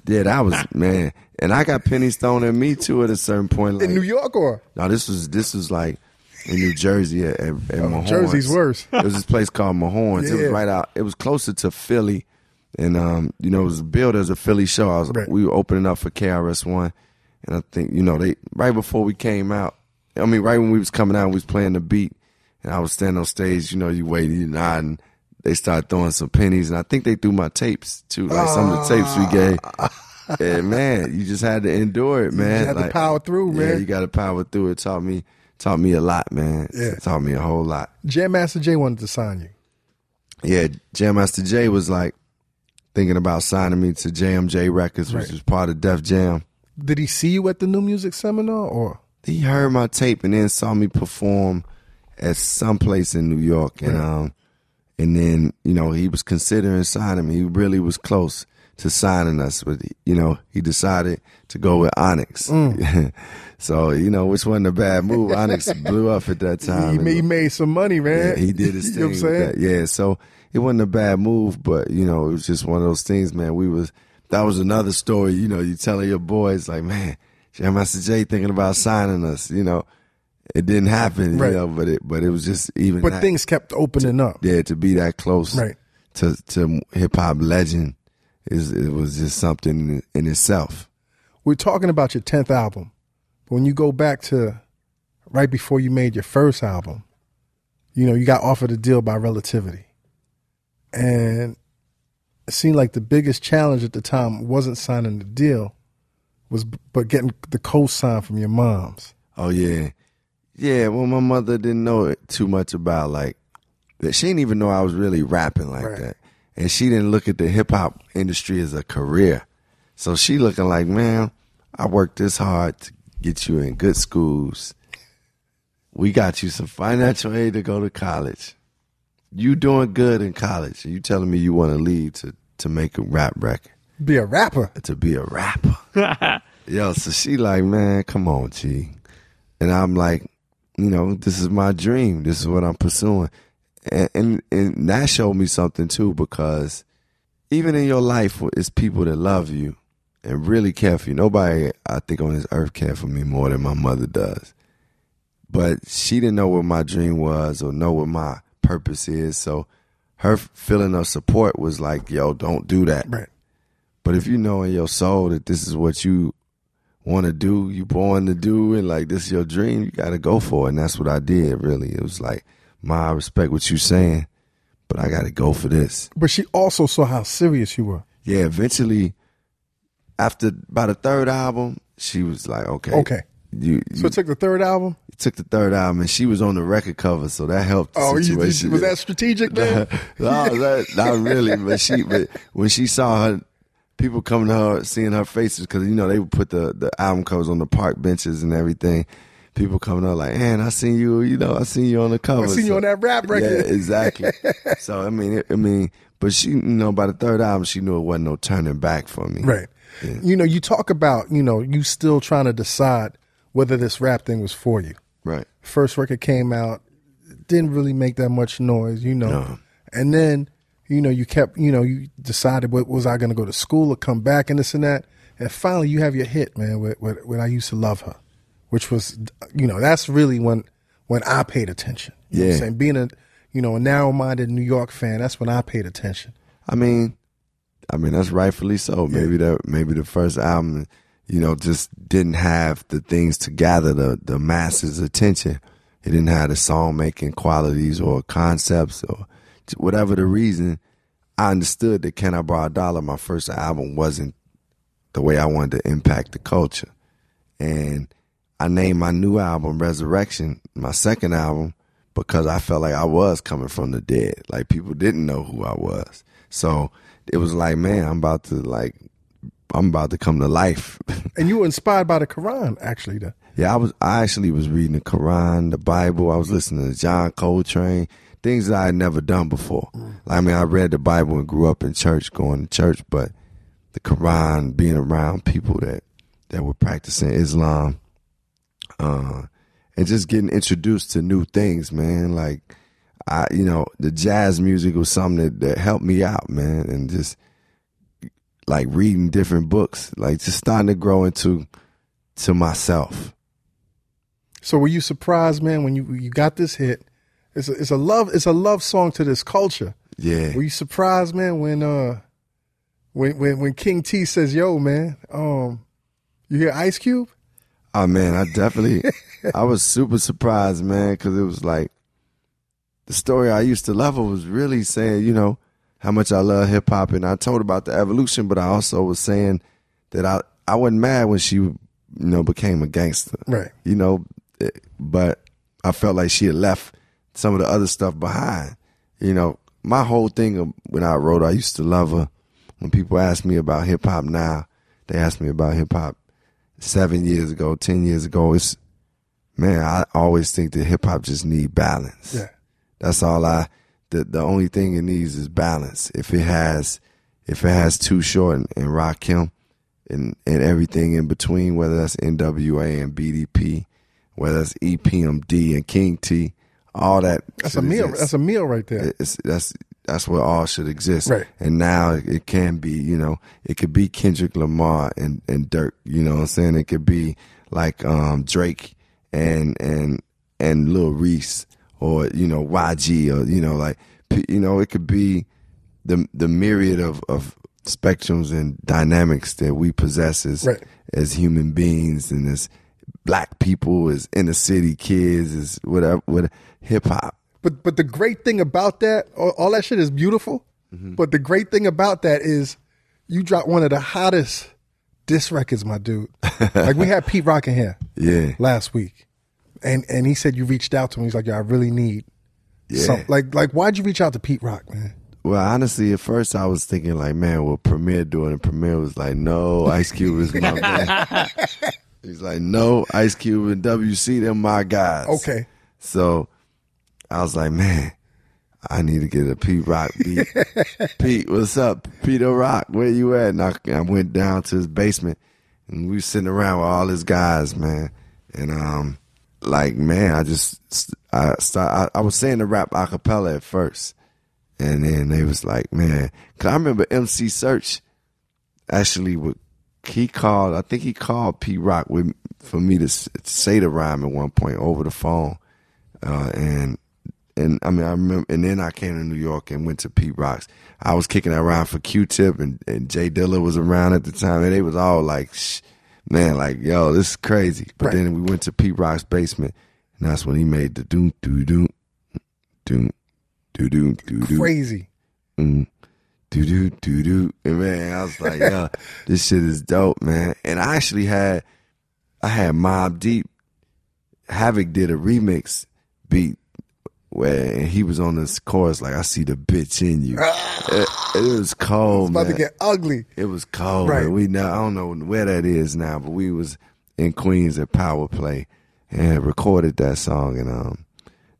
Yeah, that was man, and I got pennies thrown at me too at a certain point. Like, In New York or No, this was this was like in New Jersey at, at, at Mahorns. Oh, Jersey's worse. it was this place called Mahorns. It was right out. It was closer to Philly, and um, you know, it was billed as a Philly show. I was Right. we were opening up for KRS One, And I think you know they right before we came out. I mean, right when we was coming out, we was playing the beat, and I was standing on stage. You know, you wait, you nod, and they started throwing some pennies, and I think they threw my tapes too, like some of the tapes we gave. And man, you just had to endure it, man. You had to power through, Yeah, man. you got to power through. It taught me, taught me a lot, man. Yeah. It taught me a whole lot. Jam Master Jay wanted to sign you. Yeah, Jam Master Jay was like thinking about signing me to JMJ Records, which Right. was part of Def Jam. Did he see you at the New Music Seminar or? he heard my tape and then saw me perform at some place in New York and um and then you know he was considering signing me he really was close to signing us but you know he decided to go with Onyx so you know which wasn't a bad move Onyx blew up at that time He, And- made, made some money, man. yeah, he did his You know thing. what I'm saying? Yeah, so it wasn't a bad move, but you know, it was just one of those things, man. We was that was another story. You know, you telling your boys like, man, Jam Master Jay thinking about signing us. You know, it didn't happen. Right. You know, but it but it was just even. But that- things kept opening up. yeah, to be that close, Right. to to hip hop legend is it was just something in, in itself. We're talking about your 10th album. But when you go back to right before you made your first album, you know, you got offered a deal by Relativity. And it seemed like the biggest challenge at the time wasn't signing the deal, was but getting the co-sign from your moms. Oh yeah, yeah. Well, my mother didn't know it too much about like that. She didn't even know I was really rapping like Right. that, and she didn't look at the hip hop industry as a career. So she looking like, man, I worked this hard to get you in good schools. We got you some financial aid to go to college. You doing good in college, and you telling me you want to leave to to make a rap record Be a rapper. to be a rapper. Yo, so she like, man, come on, G. And I'm like, you know, this is my dream. This is what I'm pursuing. And, and and that showed me something too, because even in your life, it's people that love you and really care for you. Nobody, I think, on this earth care for me more than my mother does. But she didn't know what my dream was or know what my purpose is. So her feeling of support was like, yo, don't do that. Right. But if you know in your soul that this is what you want to do, you born to do, and like this is your dream, you got to go for it. And that's what I did. Really, it was like, my I respect what you saying, but I got to go for this. But she also saw how serious you were. Yeah. Eventually, after by the third album, she was like, okay, Okay. You, you So it took the third album. It took the third album, and she was on the record cover, so that helped the Oh, you, was that strategic, man? no, that, not really. But she, but when she saw her, people coming to her, seeing her faces, because you know they would put the the album covers on the park benches and everything. People coming up like, man, I seen you. You know, I seen you on the cover. I seen you on that rap record. Yeah, exactly. so I mean, I mean, but she, you know, by the third album, she knew it wasn't no turning back for me. Right. You know, you talk about, you know, you still trying to decide whether this rap thing was for you. Right. First record came out, didn't really make that much noise, you know. No. And then, you know, you kept, you know, you decided what was I going to go to school or come back and this and that. And finally you have your hit, man, with, with, with I used to love her, which was, you know, that's really when, when I paid attention. You know what I'm Yeah. saying? Being a, you know, a narrow minded New York fan, that's when I paid attention. I mean, I mean that's rightfully so. Maybe that, maybe the first album, you know, just didn't have the things to gather the the masses' attention. It didn't have the song making qualities or concepts or whatever the reason. I understood that Can I Borrow a Dollar, my first album, wasn't the way I wanted to impact the culture, and I named my new album Resurrection, my second album, because I felt like I was coming from the dead. Like people didn't know who I was. So it was like, man, I'm about to like I'm about to come to life. And you were inspired by the Quran, actually. Though. yeah, I was I actually was reading the Quran, the Bible, I was listening to John Coltrane, things I had never done before. I mean, I read the Bible and grew up in church, going to church, but the Quran, being around people that that were practicing Islam, uh, and just getting introduced to new things, man. Like I, you know, the jazz music was something that, that helped me out, man, and just like reading different books, like just starting to grow into to myself. So were you surprised, man, when you you got this hit? It's a, it's a love it's a love song to this culture. Yeah, Were you surprised, man, when uh when when when King T says, "Yo, man, um, You hear Ice Cube? Oh man, I definitely, I was super surprised, man, because it was like the story I used to love her was really saying, you know, how much I love hip hop, and I told about the evolution, but I also was saying that I I wasn't mad when she, you know, became a gangster, Right. You know, eh, but I felt like she had left some of the other stuff behind. You know, my whole thing when I wrote, I used to love her. When people ask me about hip hop now, they ask me about hip hop seven years ago, ten years ago. It's man, I always think that hip hop just need balance. Yeah. That's all I. The the only thing it needs is balance. If it has, if it has Too Short and, and Rakim, and and everything in between, whether that's NWA and BDP, whether that's EPMD and King T, all that. That's a meal. That's a meal right there. It's, that's that's where all should exist. Right. And now it can be, you know, it could be Kendrick Lamar and and Durk. You know what I'm saying? It could be like um, Drake and and and Lil Reese or you know YG or you know like you know it could be the the myriad of of spectrums and dynamics that we possess as Right. as human beings and as black people as inner city kids as whatever what hip hop But but the great thing about that, all, all that shit is beautiful. Mm-hmm. But the great thing about that is you dropped one of the hottest diss records, my dude. like we had Pete Rock in here yeah last week, and and he said you reached out to him. He's like, "Yo, I really need Yeah. some." Like like why'd you reach out to Pete Rock, man? Well, honestly, at first I was thinking like, man, what Premier doing? And Premier was like, no, Ice Cube is my man. He's like, no, Ice Cube and WC, they're my guys. Okay, So I was like, man, I need to get a Pete Rock beat. Pete, what's up? Peter Rock, where you at? And I, I went down to his basement and we were sitting around with all his guys, man. And um, like, man, I just I start, I, I was saying the rap a cappella at first. And then they was like, man, cause I remember MC Serch actually would, he called, I think he called Pete Rock with, for me to s- say the rhyme at one point over the phone. Uh, and, and I mean, I remember, and then I came to New York and went to Pete Rock's. I was kicking around for Q-Tip and, and Jay Dilla was around at the time and they was all like, man, like, yo, this is crazy. But Right. then we went to Pete Rock's basement and that's when he made the doom, doo, doom, doom, doo, doo, doo, doo crazy. mm, doo doo doo doo. And man, I was like, yo, this shit is dope, man. And I actually had, I had Mobb Deep, Havoc did a remix beat where he was on this chorus like, I see the bitch in you. it, it was cold, man. About man. to get ugly. It was cold. Right. man. We now I don't know where that is now, but we was in Queens at Power Play and recorded that song, and um,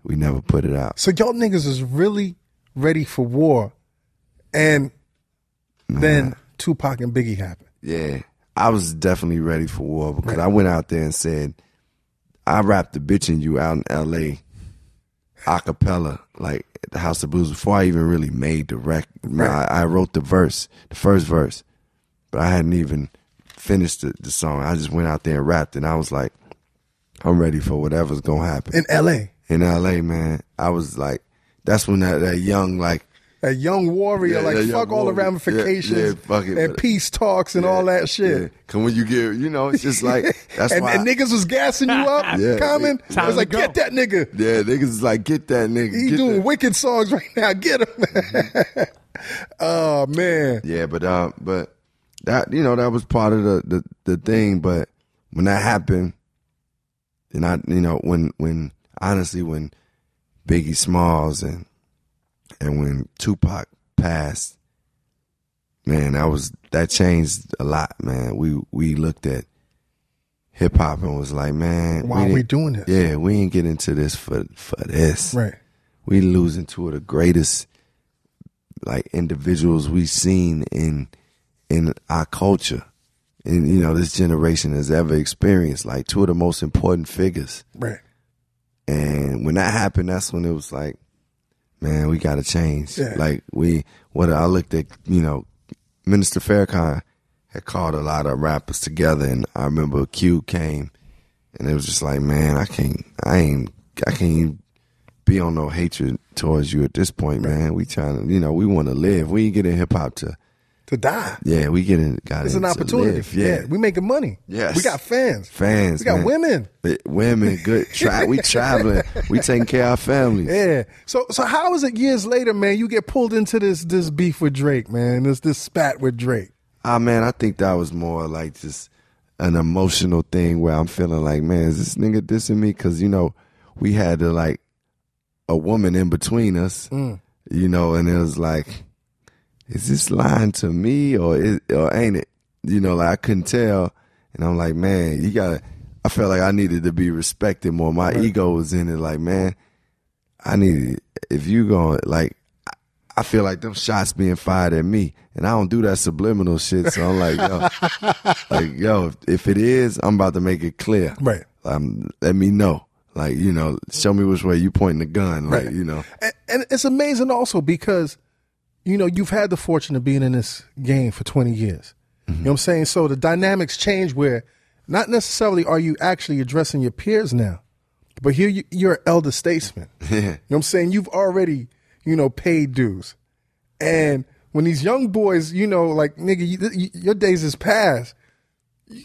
we never put it out. So y'all niggas is really ready for war, and then Tupac and Biggie happened. Yeah, I was definitely ready for war because I went out there and said, I rapped the bitch in you out in L.A. a cappella, like at the House of Blues, before I even really made the record. Right. I, I wrote the verse, the first verse, but I hadn't even finished the, the song. I just went out there and rapped, and I was like, I'm ready for whatever's gonna happen in L.A. in L.A. Man, I was like, that's when that, that young like A young warrior, Yeah, like yeah, fuck all the ramifications Yeah, yeah, fuck it. and peace talks and all that shit. Yeah. Cause when you get, you know, it's just like that's and, why. and niggas was gassing you up, Yeah. Common. It Time was like, go. get that nigga. yeah, niggas is like, get that nigga. He get doing that. wicked songs right now. Get him. oh man. Yeah, but uh, but that you know that was part of the, the the thing. But when that happened, and I you know when when honestly when Biggie Smalls and and when Tupac passed, man, that was that changed a lot, man. We we looked at hip hop and was like, man, Why are we doing this? Yeah, we ain't get into this for for this. Right. We losing two of the greatest like individuals we've seen in in our culture. And you know, this generation has ever experienced, like two of the most important figures. Right. And when that happened, that's when it was like, man, we gotta change. Yeah. Like we what I looked at, you know, Minister Farrakhan had called a lot of rappers together and I remember Q came and it was just like, man, I can't I ain't I can't be on no hatred towards you at this point, man. We trying to you know, we wanna live. We ain't getting hip hop to to die. Yeah, we getting got it. It's it an opportunity. live, Yeah. Yeah, we making money. Yes. we got fans. fans. We got man. women. Women, good. Tra- we traveling. We taking care of our families. Yeah. So so how is it years later, man? You get pulled into this this beef with Drake, man. This this spat with Drake. Ah, man, I think that was more like just an emotional thing where I'm feeling like, man, is this nigga dissing me? Because you know, we had to like a woman in between us, Mm. you know, and it was like, is this lying to me or is, or ain't it? You know, like I couldn't tell, and I'm like, man, you gotta. I felt like I needed to be respected more. My ego was in it. Like, man, I need if you going like. I- feel like them shots being fired at me, and I don't do that subliminal shit. So I'm like, yo, like, yo, if, if it is, I'm about to make it clear. Right. Um, let me know. Like, you know, show me which way you pointing the gun. Like, Right. you know, And, and it's amazing also because, you know, you've had the fortune of being in this game for 20 years. You know what I'm saying? So the dynamics change where not necessarily are you actually addressing your peers now, but here you, you're an elder statesman. You know what I'm saying? You've already, you know, paid dues. And when these young boys, you know, like, nigga, you, you, your days is past.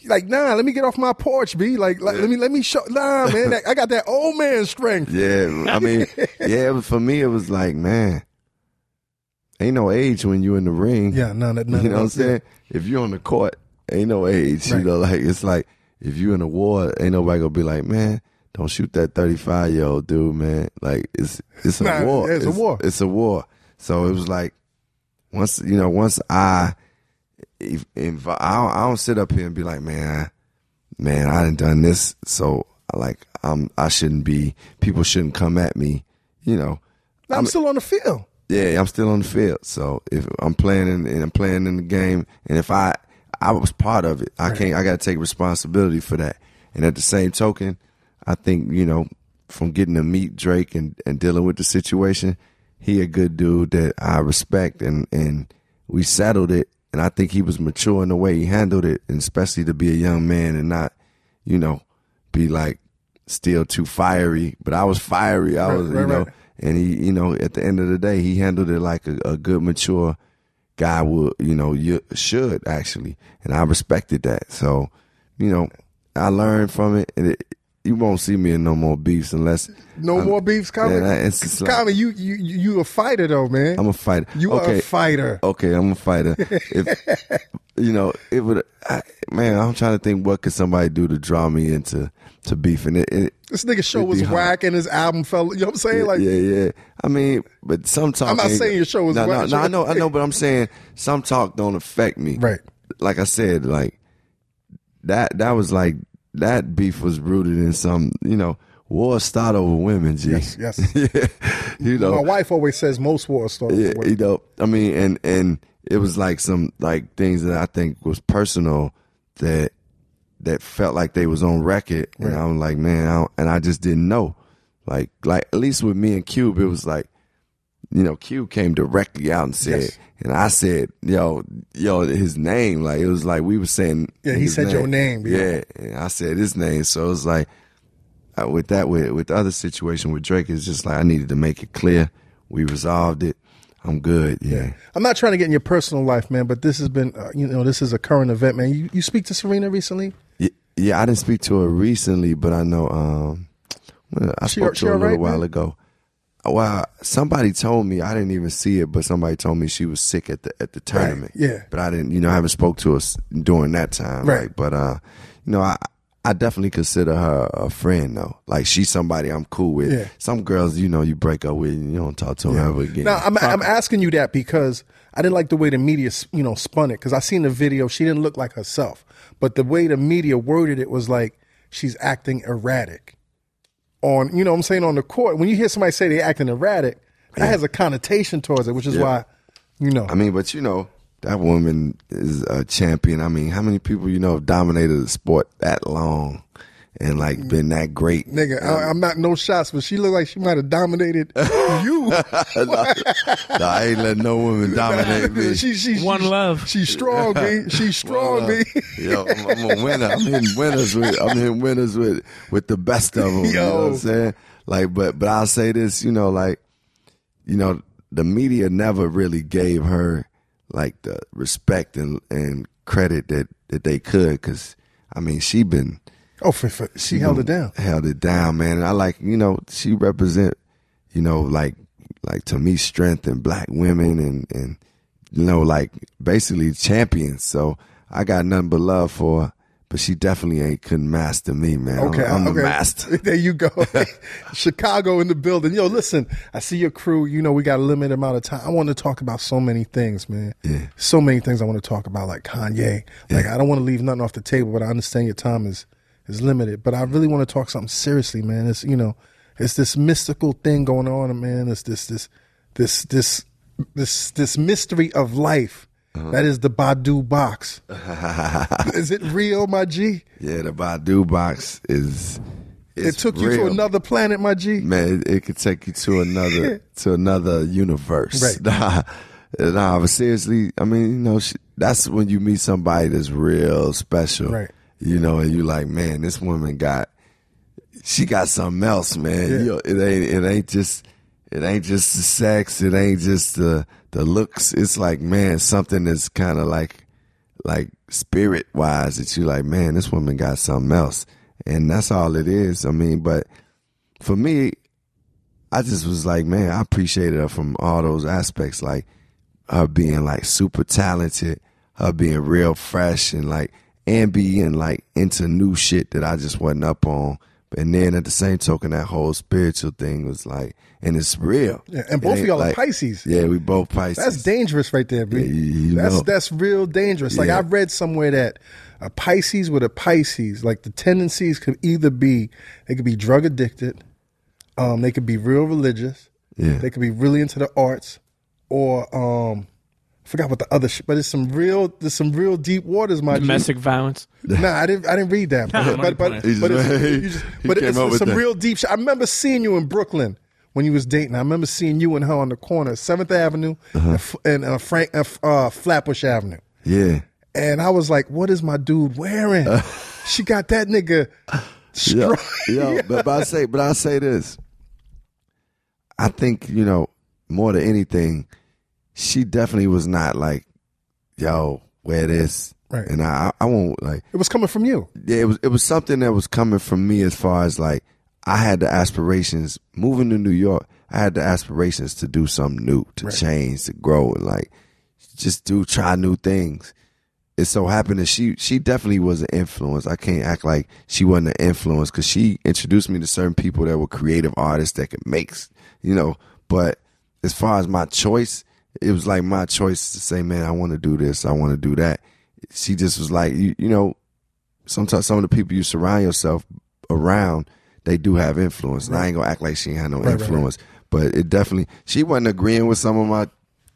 Like, nah, let me get off my porch, B. Like, like let me, let me show, nah, man, I got that old man strength. yeah. I mean, yeah. For me, it was like, man, ain't no age when you in the ring. Yeah, none of none you know what I'm those, yeah. saying? If you're on the court, ain't no age. Right. You know, like it's like if you in a war, ain't nobody gonna be like, man, don't shoot that 35 year old dude, man. Like it's it's a Nah, war. yeah, it's a war. It's a war. So it was like once you know once I if, if I, don't, I don't sit up here and be like, man, man, I done done this, so like I'm I shouldn't be. People shouldn't come at me. You know, I'm still on the field. Yeah, I'm still on the field. So if I'm playing in, and I'm playing in the game, and if I I was part of it, I can't. I got to take responsibility for that. And at the same token, I think you know from getting to meet Drake and, and dealing with the situation, he a good dude that I respect, and and we settled it. And I think he was mature in the way he handled it, and especially to be a young man and not, you know, be like still too fiery. But I was fiery. I Right, was, right, you know, right. And he, you know, at the end of the day, he handled it like a, a good, mature guy would, you know, you should actually, and I respected that. So, you know, I learned from it, and it, you won't see me in no more beefs unless No I'm- more beefs, coming. Yeah, it's like- Common, you you you a fighter though, man. I'm a fighter. you are a fighter. Okay, I'm a fighter. If you know, it would. I, man, I'm trying to think what could somebody do to draw me into to beef, and it, it This nigga show was whack and his album fell. You know what I'm saying? like, yeah, yeah. I mean, but some talk. I'm not saying your show was No, no, whack. no. I know, I know, but I'm saying some talk don't affect me. Right. Like I said, like that. That was like that beef was rooted in some. You know, war start over women. G. Yes, yes. yeah. You know, My wife always says most wars start. yeah, you know, I mean, and and it was like some like things that I think was personal that that felt like they was on record, and I was like, man, I don't, and I just didn't know, like like at least with me and Cube, it was like, you know, Q came directly out and said, Yes. and I said, yo, yo, his name, like it was like we were saying, Yeah, he said your name, yeah. yeah, and I said his name, so it was like uh, with that with with the other situation with Drake, it's just like I needed to make it clear. We resolved it. I'm good. Yeah. I'm not trying to get in your personal life, man, but this has been, uh, you know, this is a current event, man. You you speak to Serena recently? yeah. Yeah, I didn't speak to her recently, but I know um I She- spoke to her a little right, while man? ago. Well, somebody told me I didn't even see it, but somebody told me she was sick at the at the tournament. yeah. but I didn't. You know, I haven't spoke to her during that time. Right. Right. But uh, you know, I I definitely consider her a friend though. Like she's somebody I'm cool with. Yeah. Some girls, you know, you break up with, and you don't talk to them ever again. Now, I'm, I'm asking you that because I didn't like the way the media, you know, spun it. Because I seen the video, she didn't look like herself, but the way the media worded it was like she's acting erratic. On, you know, what I'm saying on the court. When you hear somebody say they acting erratic, that has a connotation towards it, which is Yeah. why, you know, I mean, but you know, that woman is a champion. I mean, how many people you know have dominated the sport that long and like mm. been that great? nigga, I, I'm not no shots, but she looked like she might have dominated you. no, I ain't letting no woman dominate me. she, she, One she- love. She's strong, B. She's strong, B. Yo, I'm, I'm a winner. I'm in winners with. I'm in winners with with the best of them. You know what I'm saying? Like, but but I'll say this. You know, like, you know, the media never really gave her like the respect and and credit that that they could because I mean she been Oh, for, for, she held it down. held it down man and I like you know she represent you know like like to me strength and black women and and you know like basically champions so I got nothing but love for her but she definitely ain't couldn't master me man I'm- Okay, I'm, the okay. master There you go. Chicago in the building. Yo, listen, I see your crew. You know, we got a limited amount of time. I want to talk about so many things, man. Yeah. So many things I want to talk about, like Kanye. Like, I don't want to leave nothing off the table, but I understand your time is is limited. But I really want to talk something seriously, man. It's you know, it's this mystical thing going on, man. It's this this this this this this mystery of life. Uh-huh. That is the Badu box. is it real, my G? yeah the Badu box is It took you to another planet, my G. man, it, it could take you to another to another universe. Right. Nah, nah, but seriously, I mean, you know, sh- that's when you meet somebody that's real special. Right. You know, and you like, man, this woman got, she got something else, man. Yeah. You know, it ain't, it ain't just, it ain't just the sex. It ain't just the the looks. It's like, man, something that's kind of like, like spirit wise that you like, man, this woman got something else, and that's all it is. I mean, but for me, I just was like, man, I appreciated her from all those aspects, like her being like super talented, her being real fresh and like and be being like into new shit that I just wasn't up on. And then at the same token, that whole spiritual thing was like, and it's real. Yeah, and both of y'all like- are Pisces. Yeah, we both Pisces. That's dangerous right there, B. Yeah, you- that's that's real dangerous. Like Yeah. I read somewhere that a Pisces with a Pisces, like the tendencies could either be they could be drug addicted, um, they could be real religious, Yeah. they could be really into the arts, or um, forgot what the other shit, but it's some real there's some real deep waters, my G. Domestic violence. Nah, I didn't. I didn't read that. But but but, only but, it's, just- you just- he but it's, up it's some that. real deep shit. I remember seeing you in Brooklyn when you was dating. I remember seeing you and her on the corner, Seventh Avenue Uh-huh. and F- and uh, Frank uh, uh, Flatbush Avenue, yeah. and I was like, "What is my dude wearing?" she got that nigga. Yo, Str- yo, but, but I say, but I say this. I think you know more than anything, she definitely was not like, "Yo, wear this," Right. and I, I won't like. It was coming from you. Yeah, it was it was something that was coming from me as far as like I had the aspirations moving to New York. I had the aspirations to do something new, to change, to grow, and like just do try new things. It so happened that she she definitely was an influence. I can't act like she wasn't an influence because she introduced me to certain people that were creative artists that could make, you know. But as far as my choice, it was like my choice to say, man, I want to do this, I want to do that. She just was like, you, you know, sometimes some of the people you surround yourself around, they do have influence. And I ain't gonna act like she ain't had no right, right. influence, but it definitely she wasn't agreeing with some of my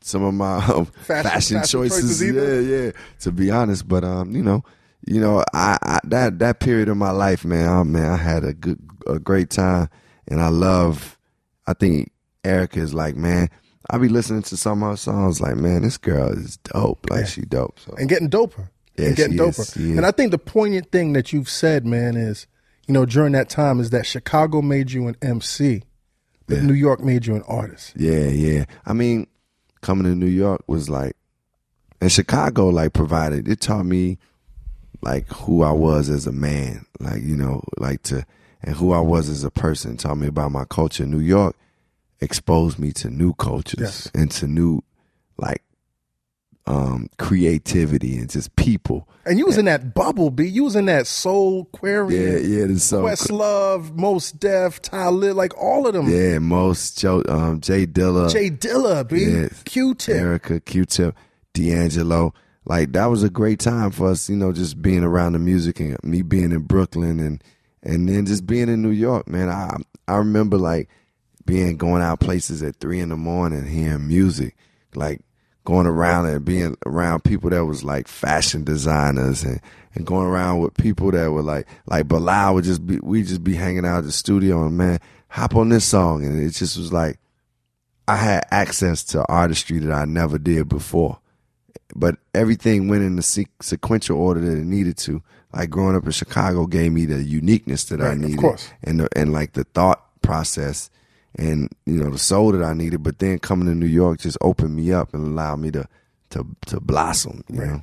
some of my um, Fashion- fashion, fashion choices choices. Yeah, yeah. To be honest, but um, you know, you know, I, I that that period of my life, man, oh, man, I had a good a great time, and I love. I think Erica is like, man. I be listening to some of her songs, like, man, this girl is dope. Like, Yeah. she dope. So and getting doper. Yeah, and getting she doper. is. And I think the poignant thing that you've said, man, is you know during that time is that Chicago made you an MC, but New York made you an artist. Yeah, yeah. I mean, coming to New York was like, and Chicago like provided. It taught me like who I was as a man, like you know, like to and who I was as a person. Taught me about my culture. New York exposed me to new cultures Yes. and to new like um creativity and just people. And you was in that bubble, B. You was in that Soul query. Yeah, yeah. This so Questlove, Mos Def, Tyler, like all of them. yeah, most Joe, um, Jay Dilla, Jay Dilla, B. Yeah. Q-Tip. Erica, Q-Tip, D'Angelo. Like that was a great time for us, you know, just being around the music and me being in Brooklyn and and then just being in New York, man. I I remember like being going out places at three in the morning, hearing music, like going around and being around people that was like fashion designers and, and going around with people that were like like Bilal would just be we just be hanging out at the studio and man, hop on this song and it just was like I had access to artistry that I never did before. But everything went in the se- sequential order that it needed to. Like growing up in Chicago gave me the uniqueness that I Right, of needed, course. and the, and like the thought process, and you know the soul that I needed. But then coming to New York just opened me up and allowed me to to to blossom. You know,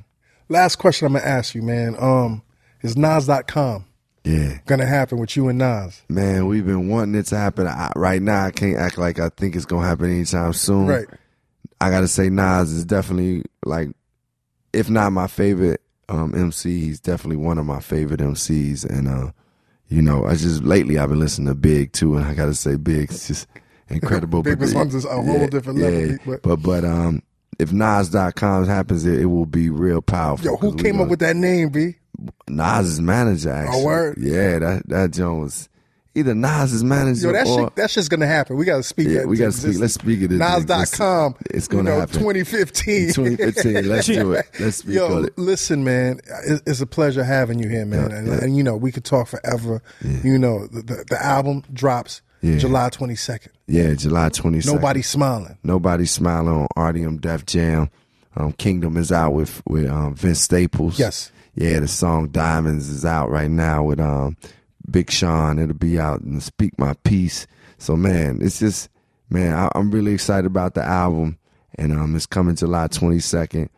Last question I'm gonna ask you, man. Um, is Nas.com yeah. gonna happen with you and Nas? Man, we've been wanting it to happen. I, right now, I can't act like I think it's gonna happen anytime soon. Right. I gotta say, Nas is definitely like, if not my favorite um, MC, he's definitely one of my favorite MCs. And uh, you know, I just lately I've been listening to Big too, and I gotta say, Big's just incredible. Big was on a whole different level, Yeah, but- but but um, if Nas.com happens, it, it will be real powerful. Yo, who came gonna- up with that name, B? Nas's manager? Actually, word? Yeah, that that Jones either Nas's manager Yo, that or shit, that's just gonna happen. We gotta speak. Yeah, that we gotta speak- let's speak it Nas.com. It's gonna know, happen. 2015. 2015. Let's do it. Let's speak it. Yo, it. listen, man, it's a pleasure having you here, man. Yeah, and, yeah. and, you know, we could talk forever. You know, the, the, the album drops Yeah. July 22nd. Yeah, July 22nd. Nobody's smiling. Nobody smiling on ARTium Def Jam. Um, Kingdom is out with with um, Vince Staples. Yes. Yeah, the song Diamonds is out right now with um, Big Sean. It'll be out and Speak My Piece. So man, it's just man, I, I'm really excited about the album, and um, it's coming July 22nd.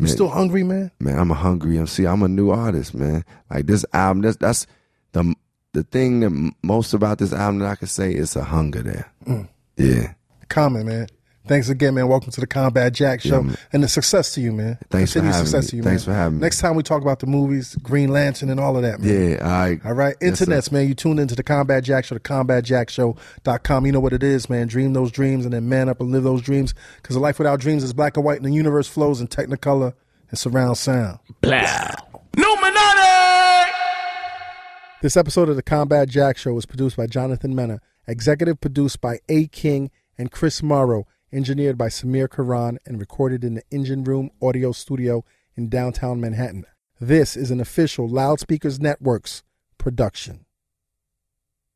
You still hungry, man? man, I'm a hungry MC. I'm a new artist, man. Like this album, that's that's the the thing that most about this album that I can say is a hunger there. Mm. Yeah. Common, man. Thanks again, man. Welcome to the Combat Jack Show, man. and the success to you, man. Thanks for having success me. to you, Thanks man. for having me. Next time we talk about the movies, Green Lantern, and all of that, man. Yeah, all right. All right, Yes, man. You tune into the Combat Jack Show, the combatjackshow.com. You know what it is, man. Dream those dreams and then man up and live those dreams. Because a life without dreams is black and white, and the universe flows in technicolor and surround sound. Blah. This episode of the Combat Jack Show was produced by Jonathan Mena, executive produced by A. King and Chris Morrow, engineered by Samir Karan, and recorded in the Engine Room Audio Studio in downtown Manhattan. This is an official Loudspeakers Networks production.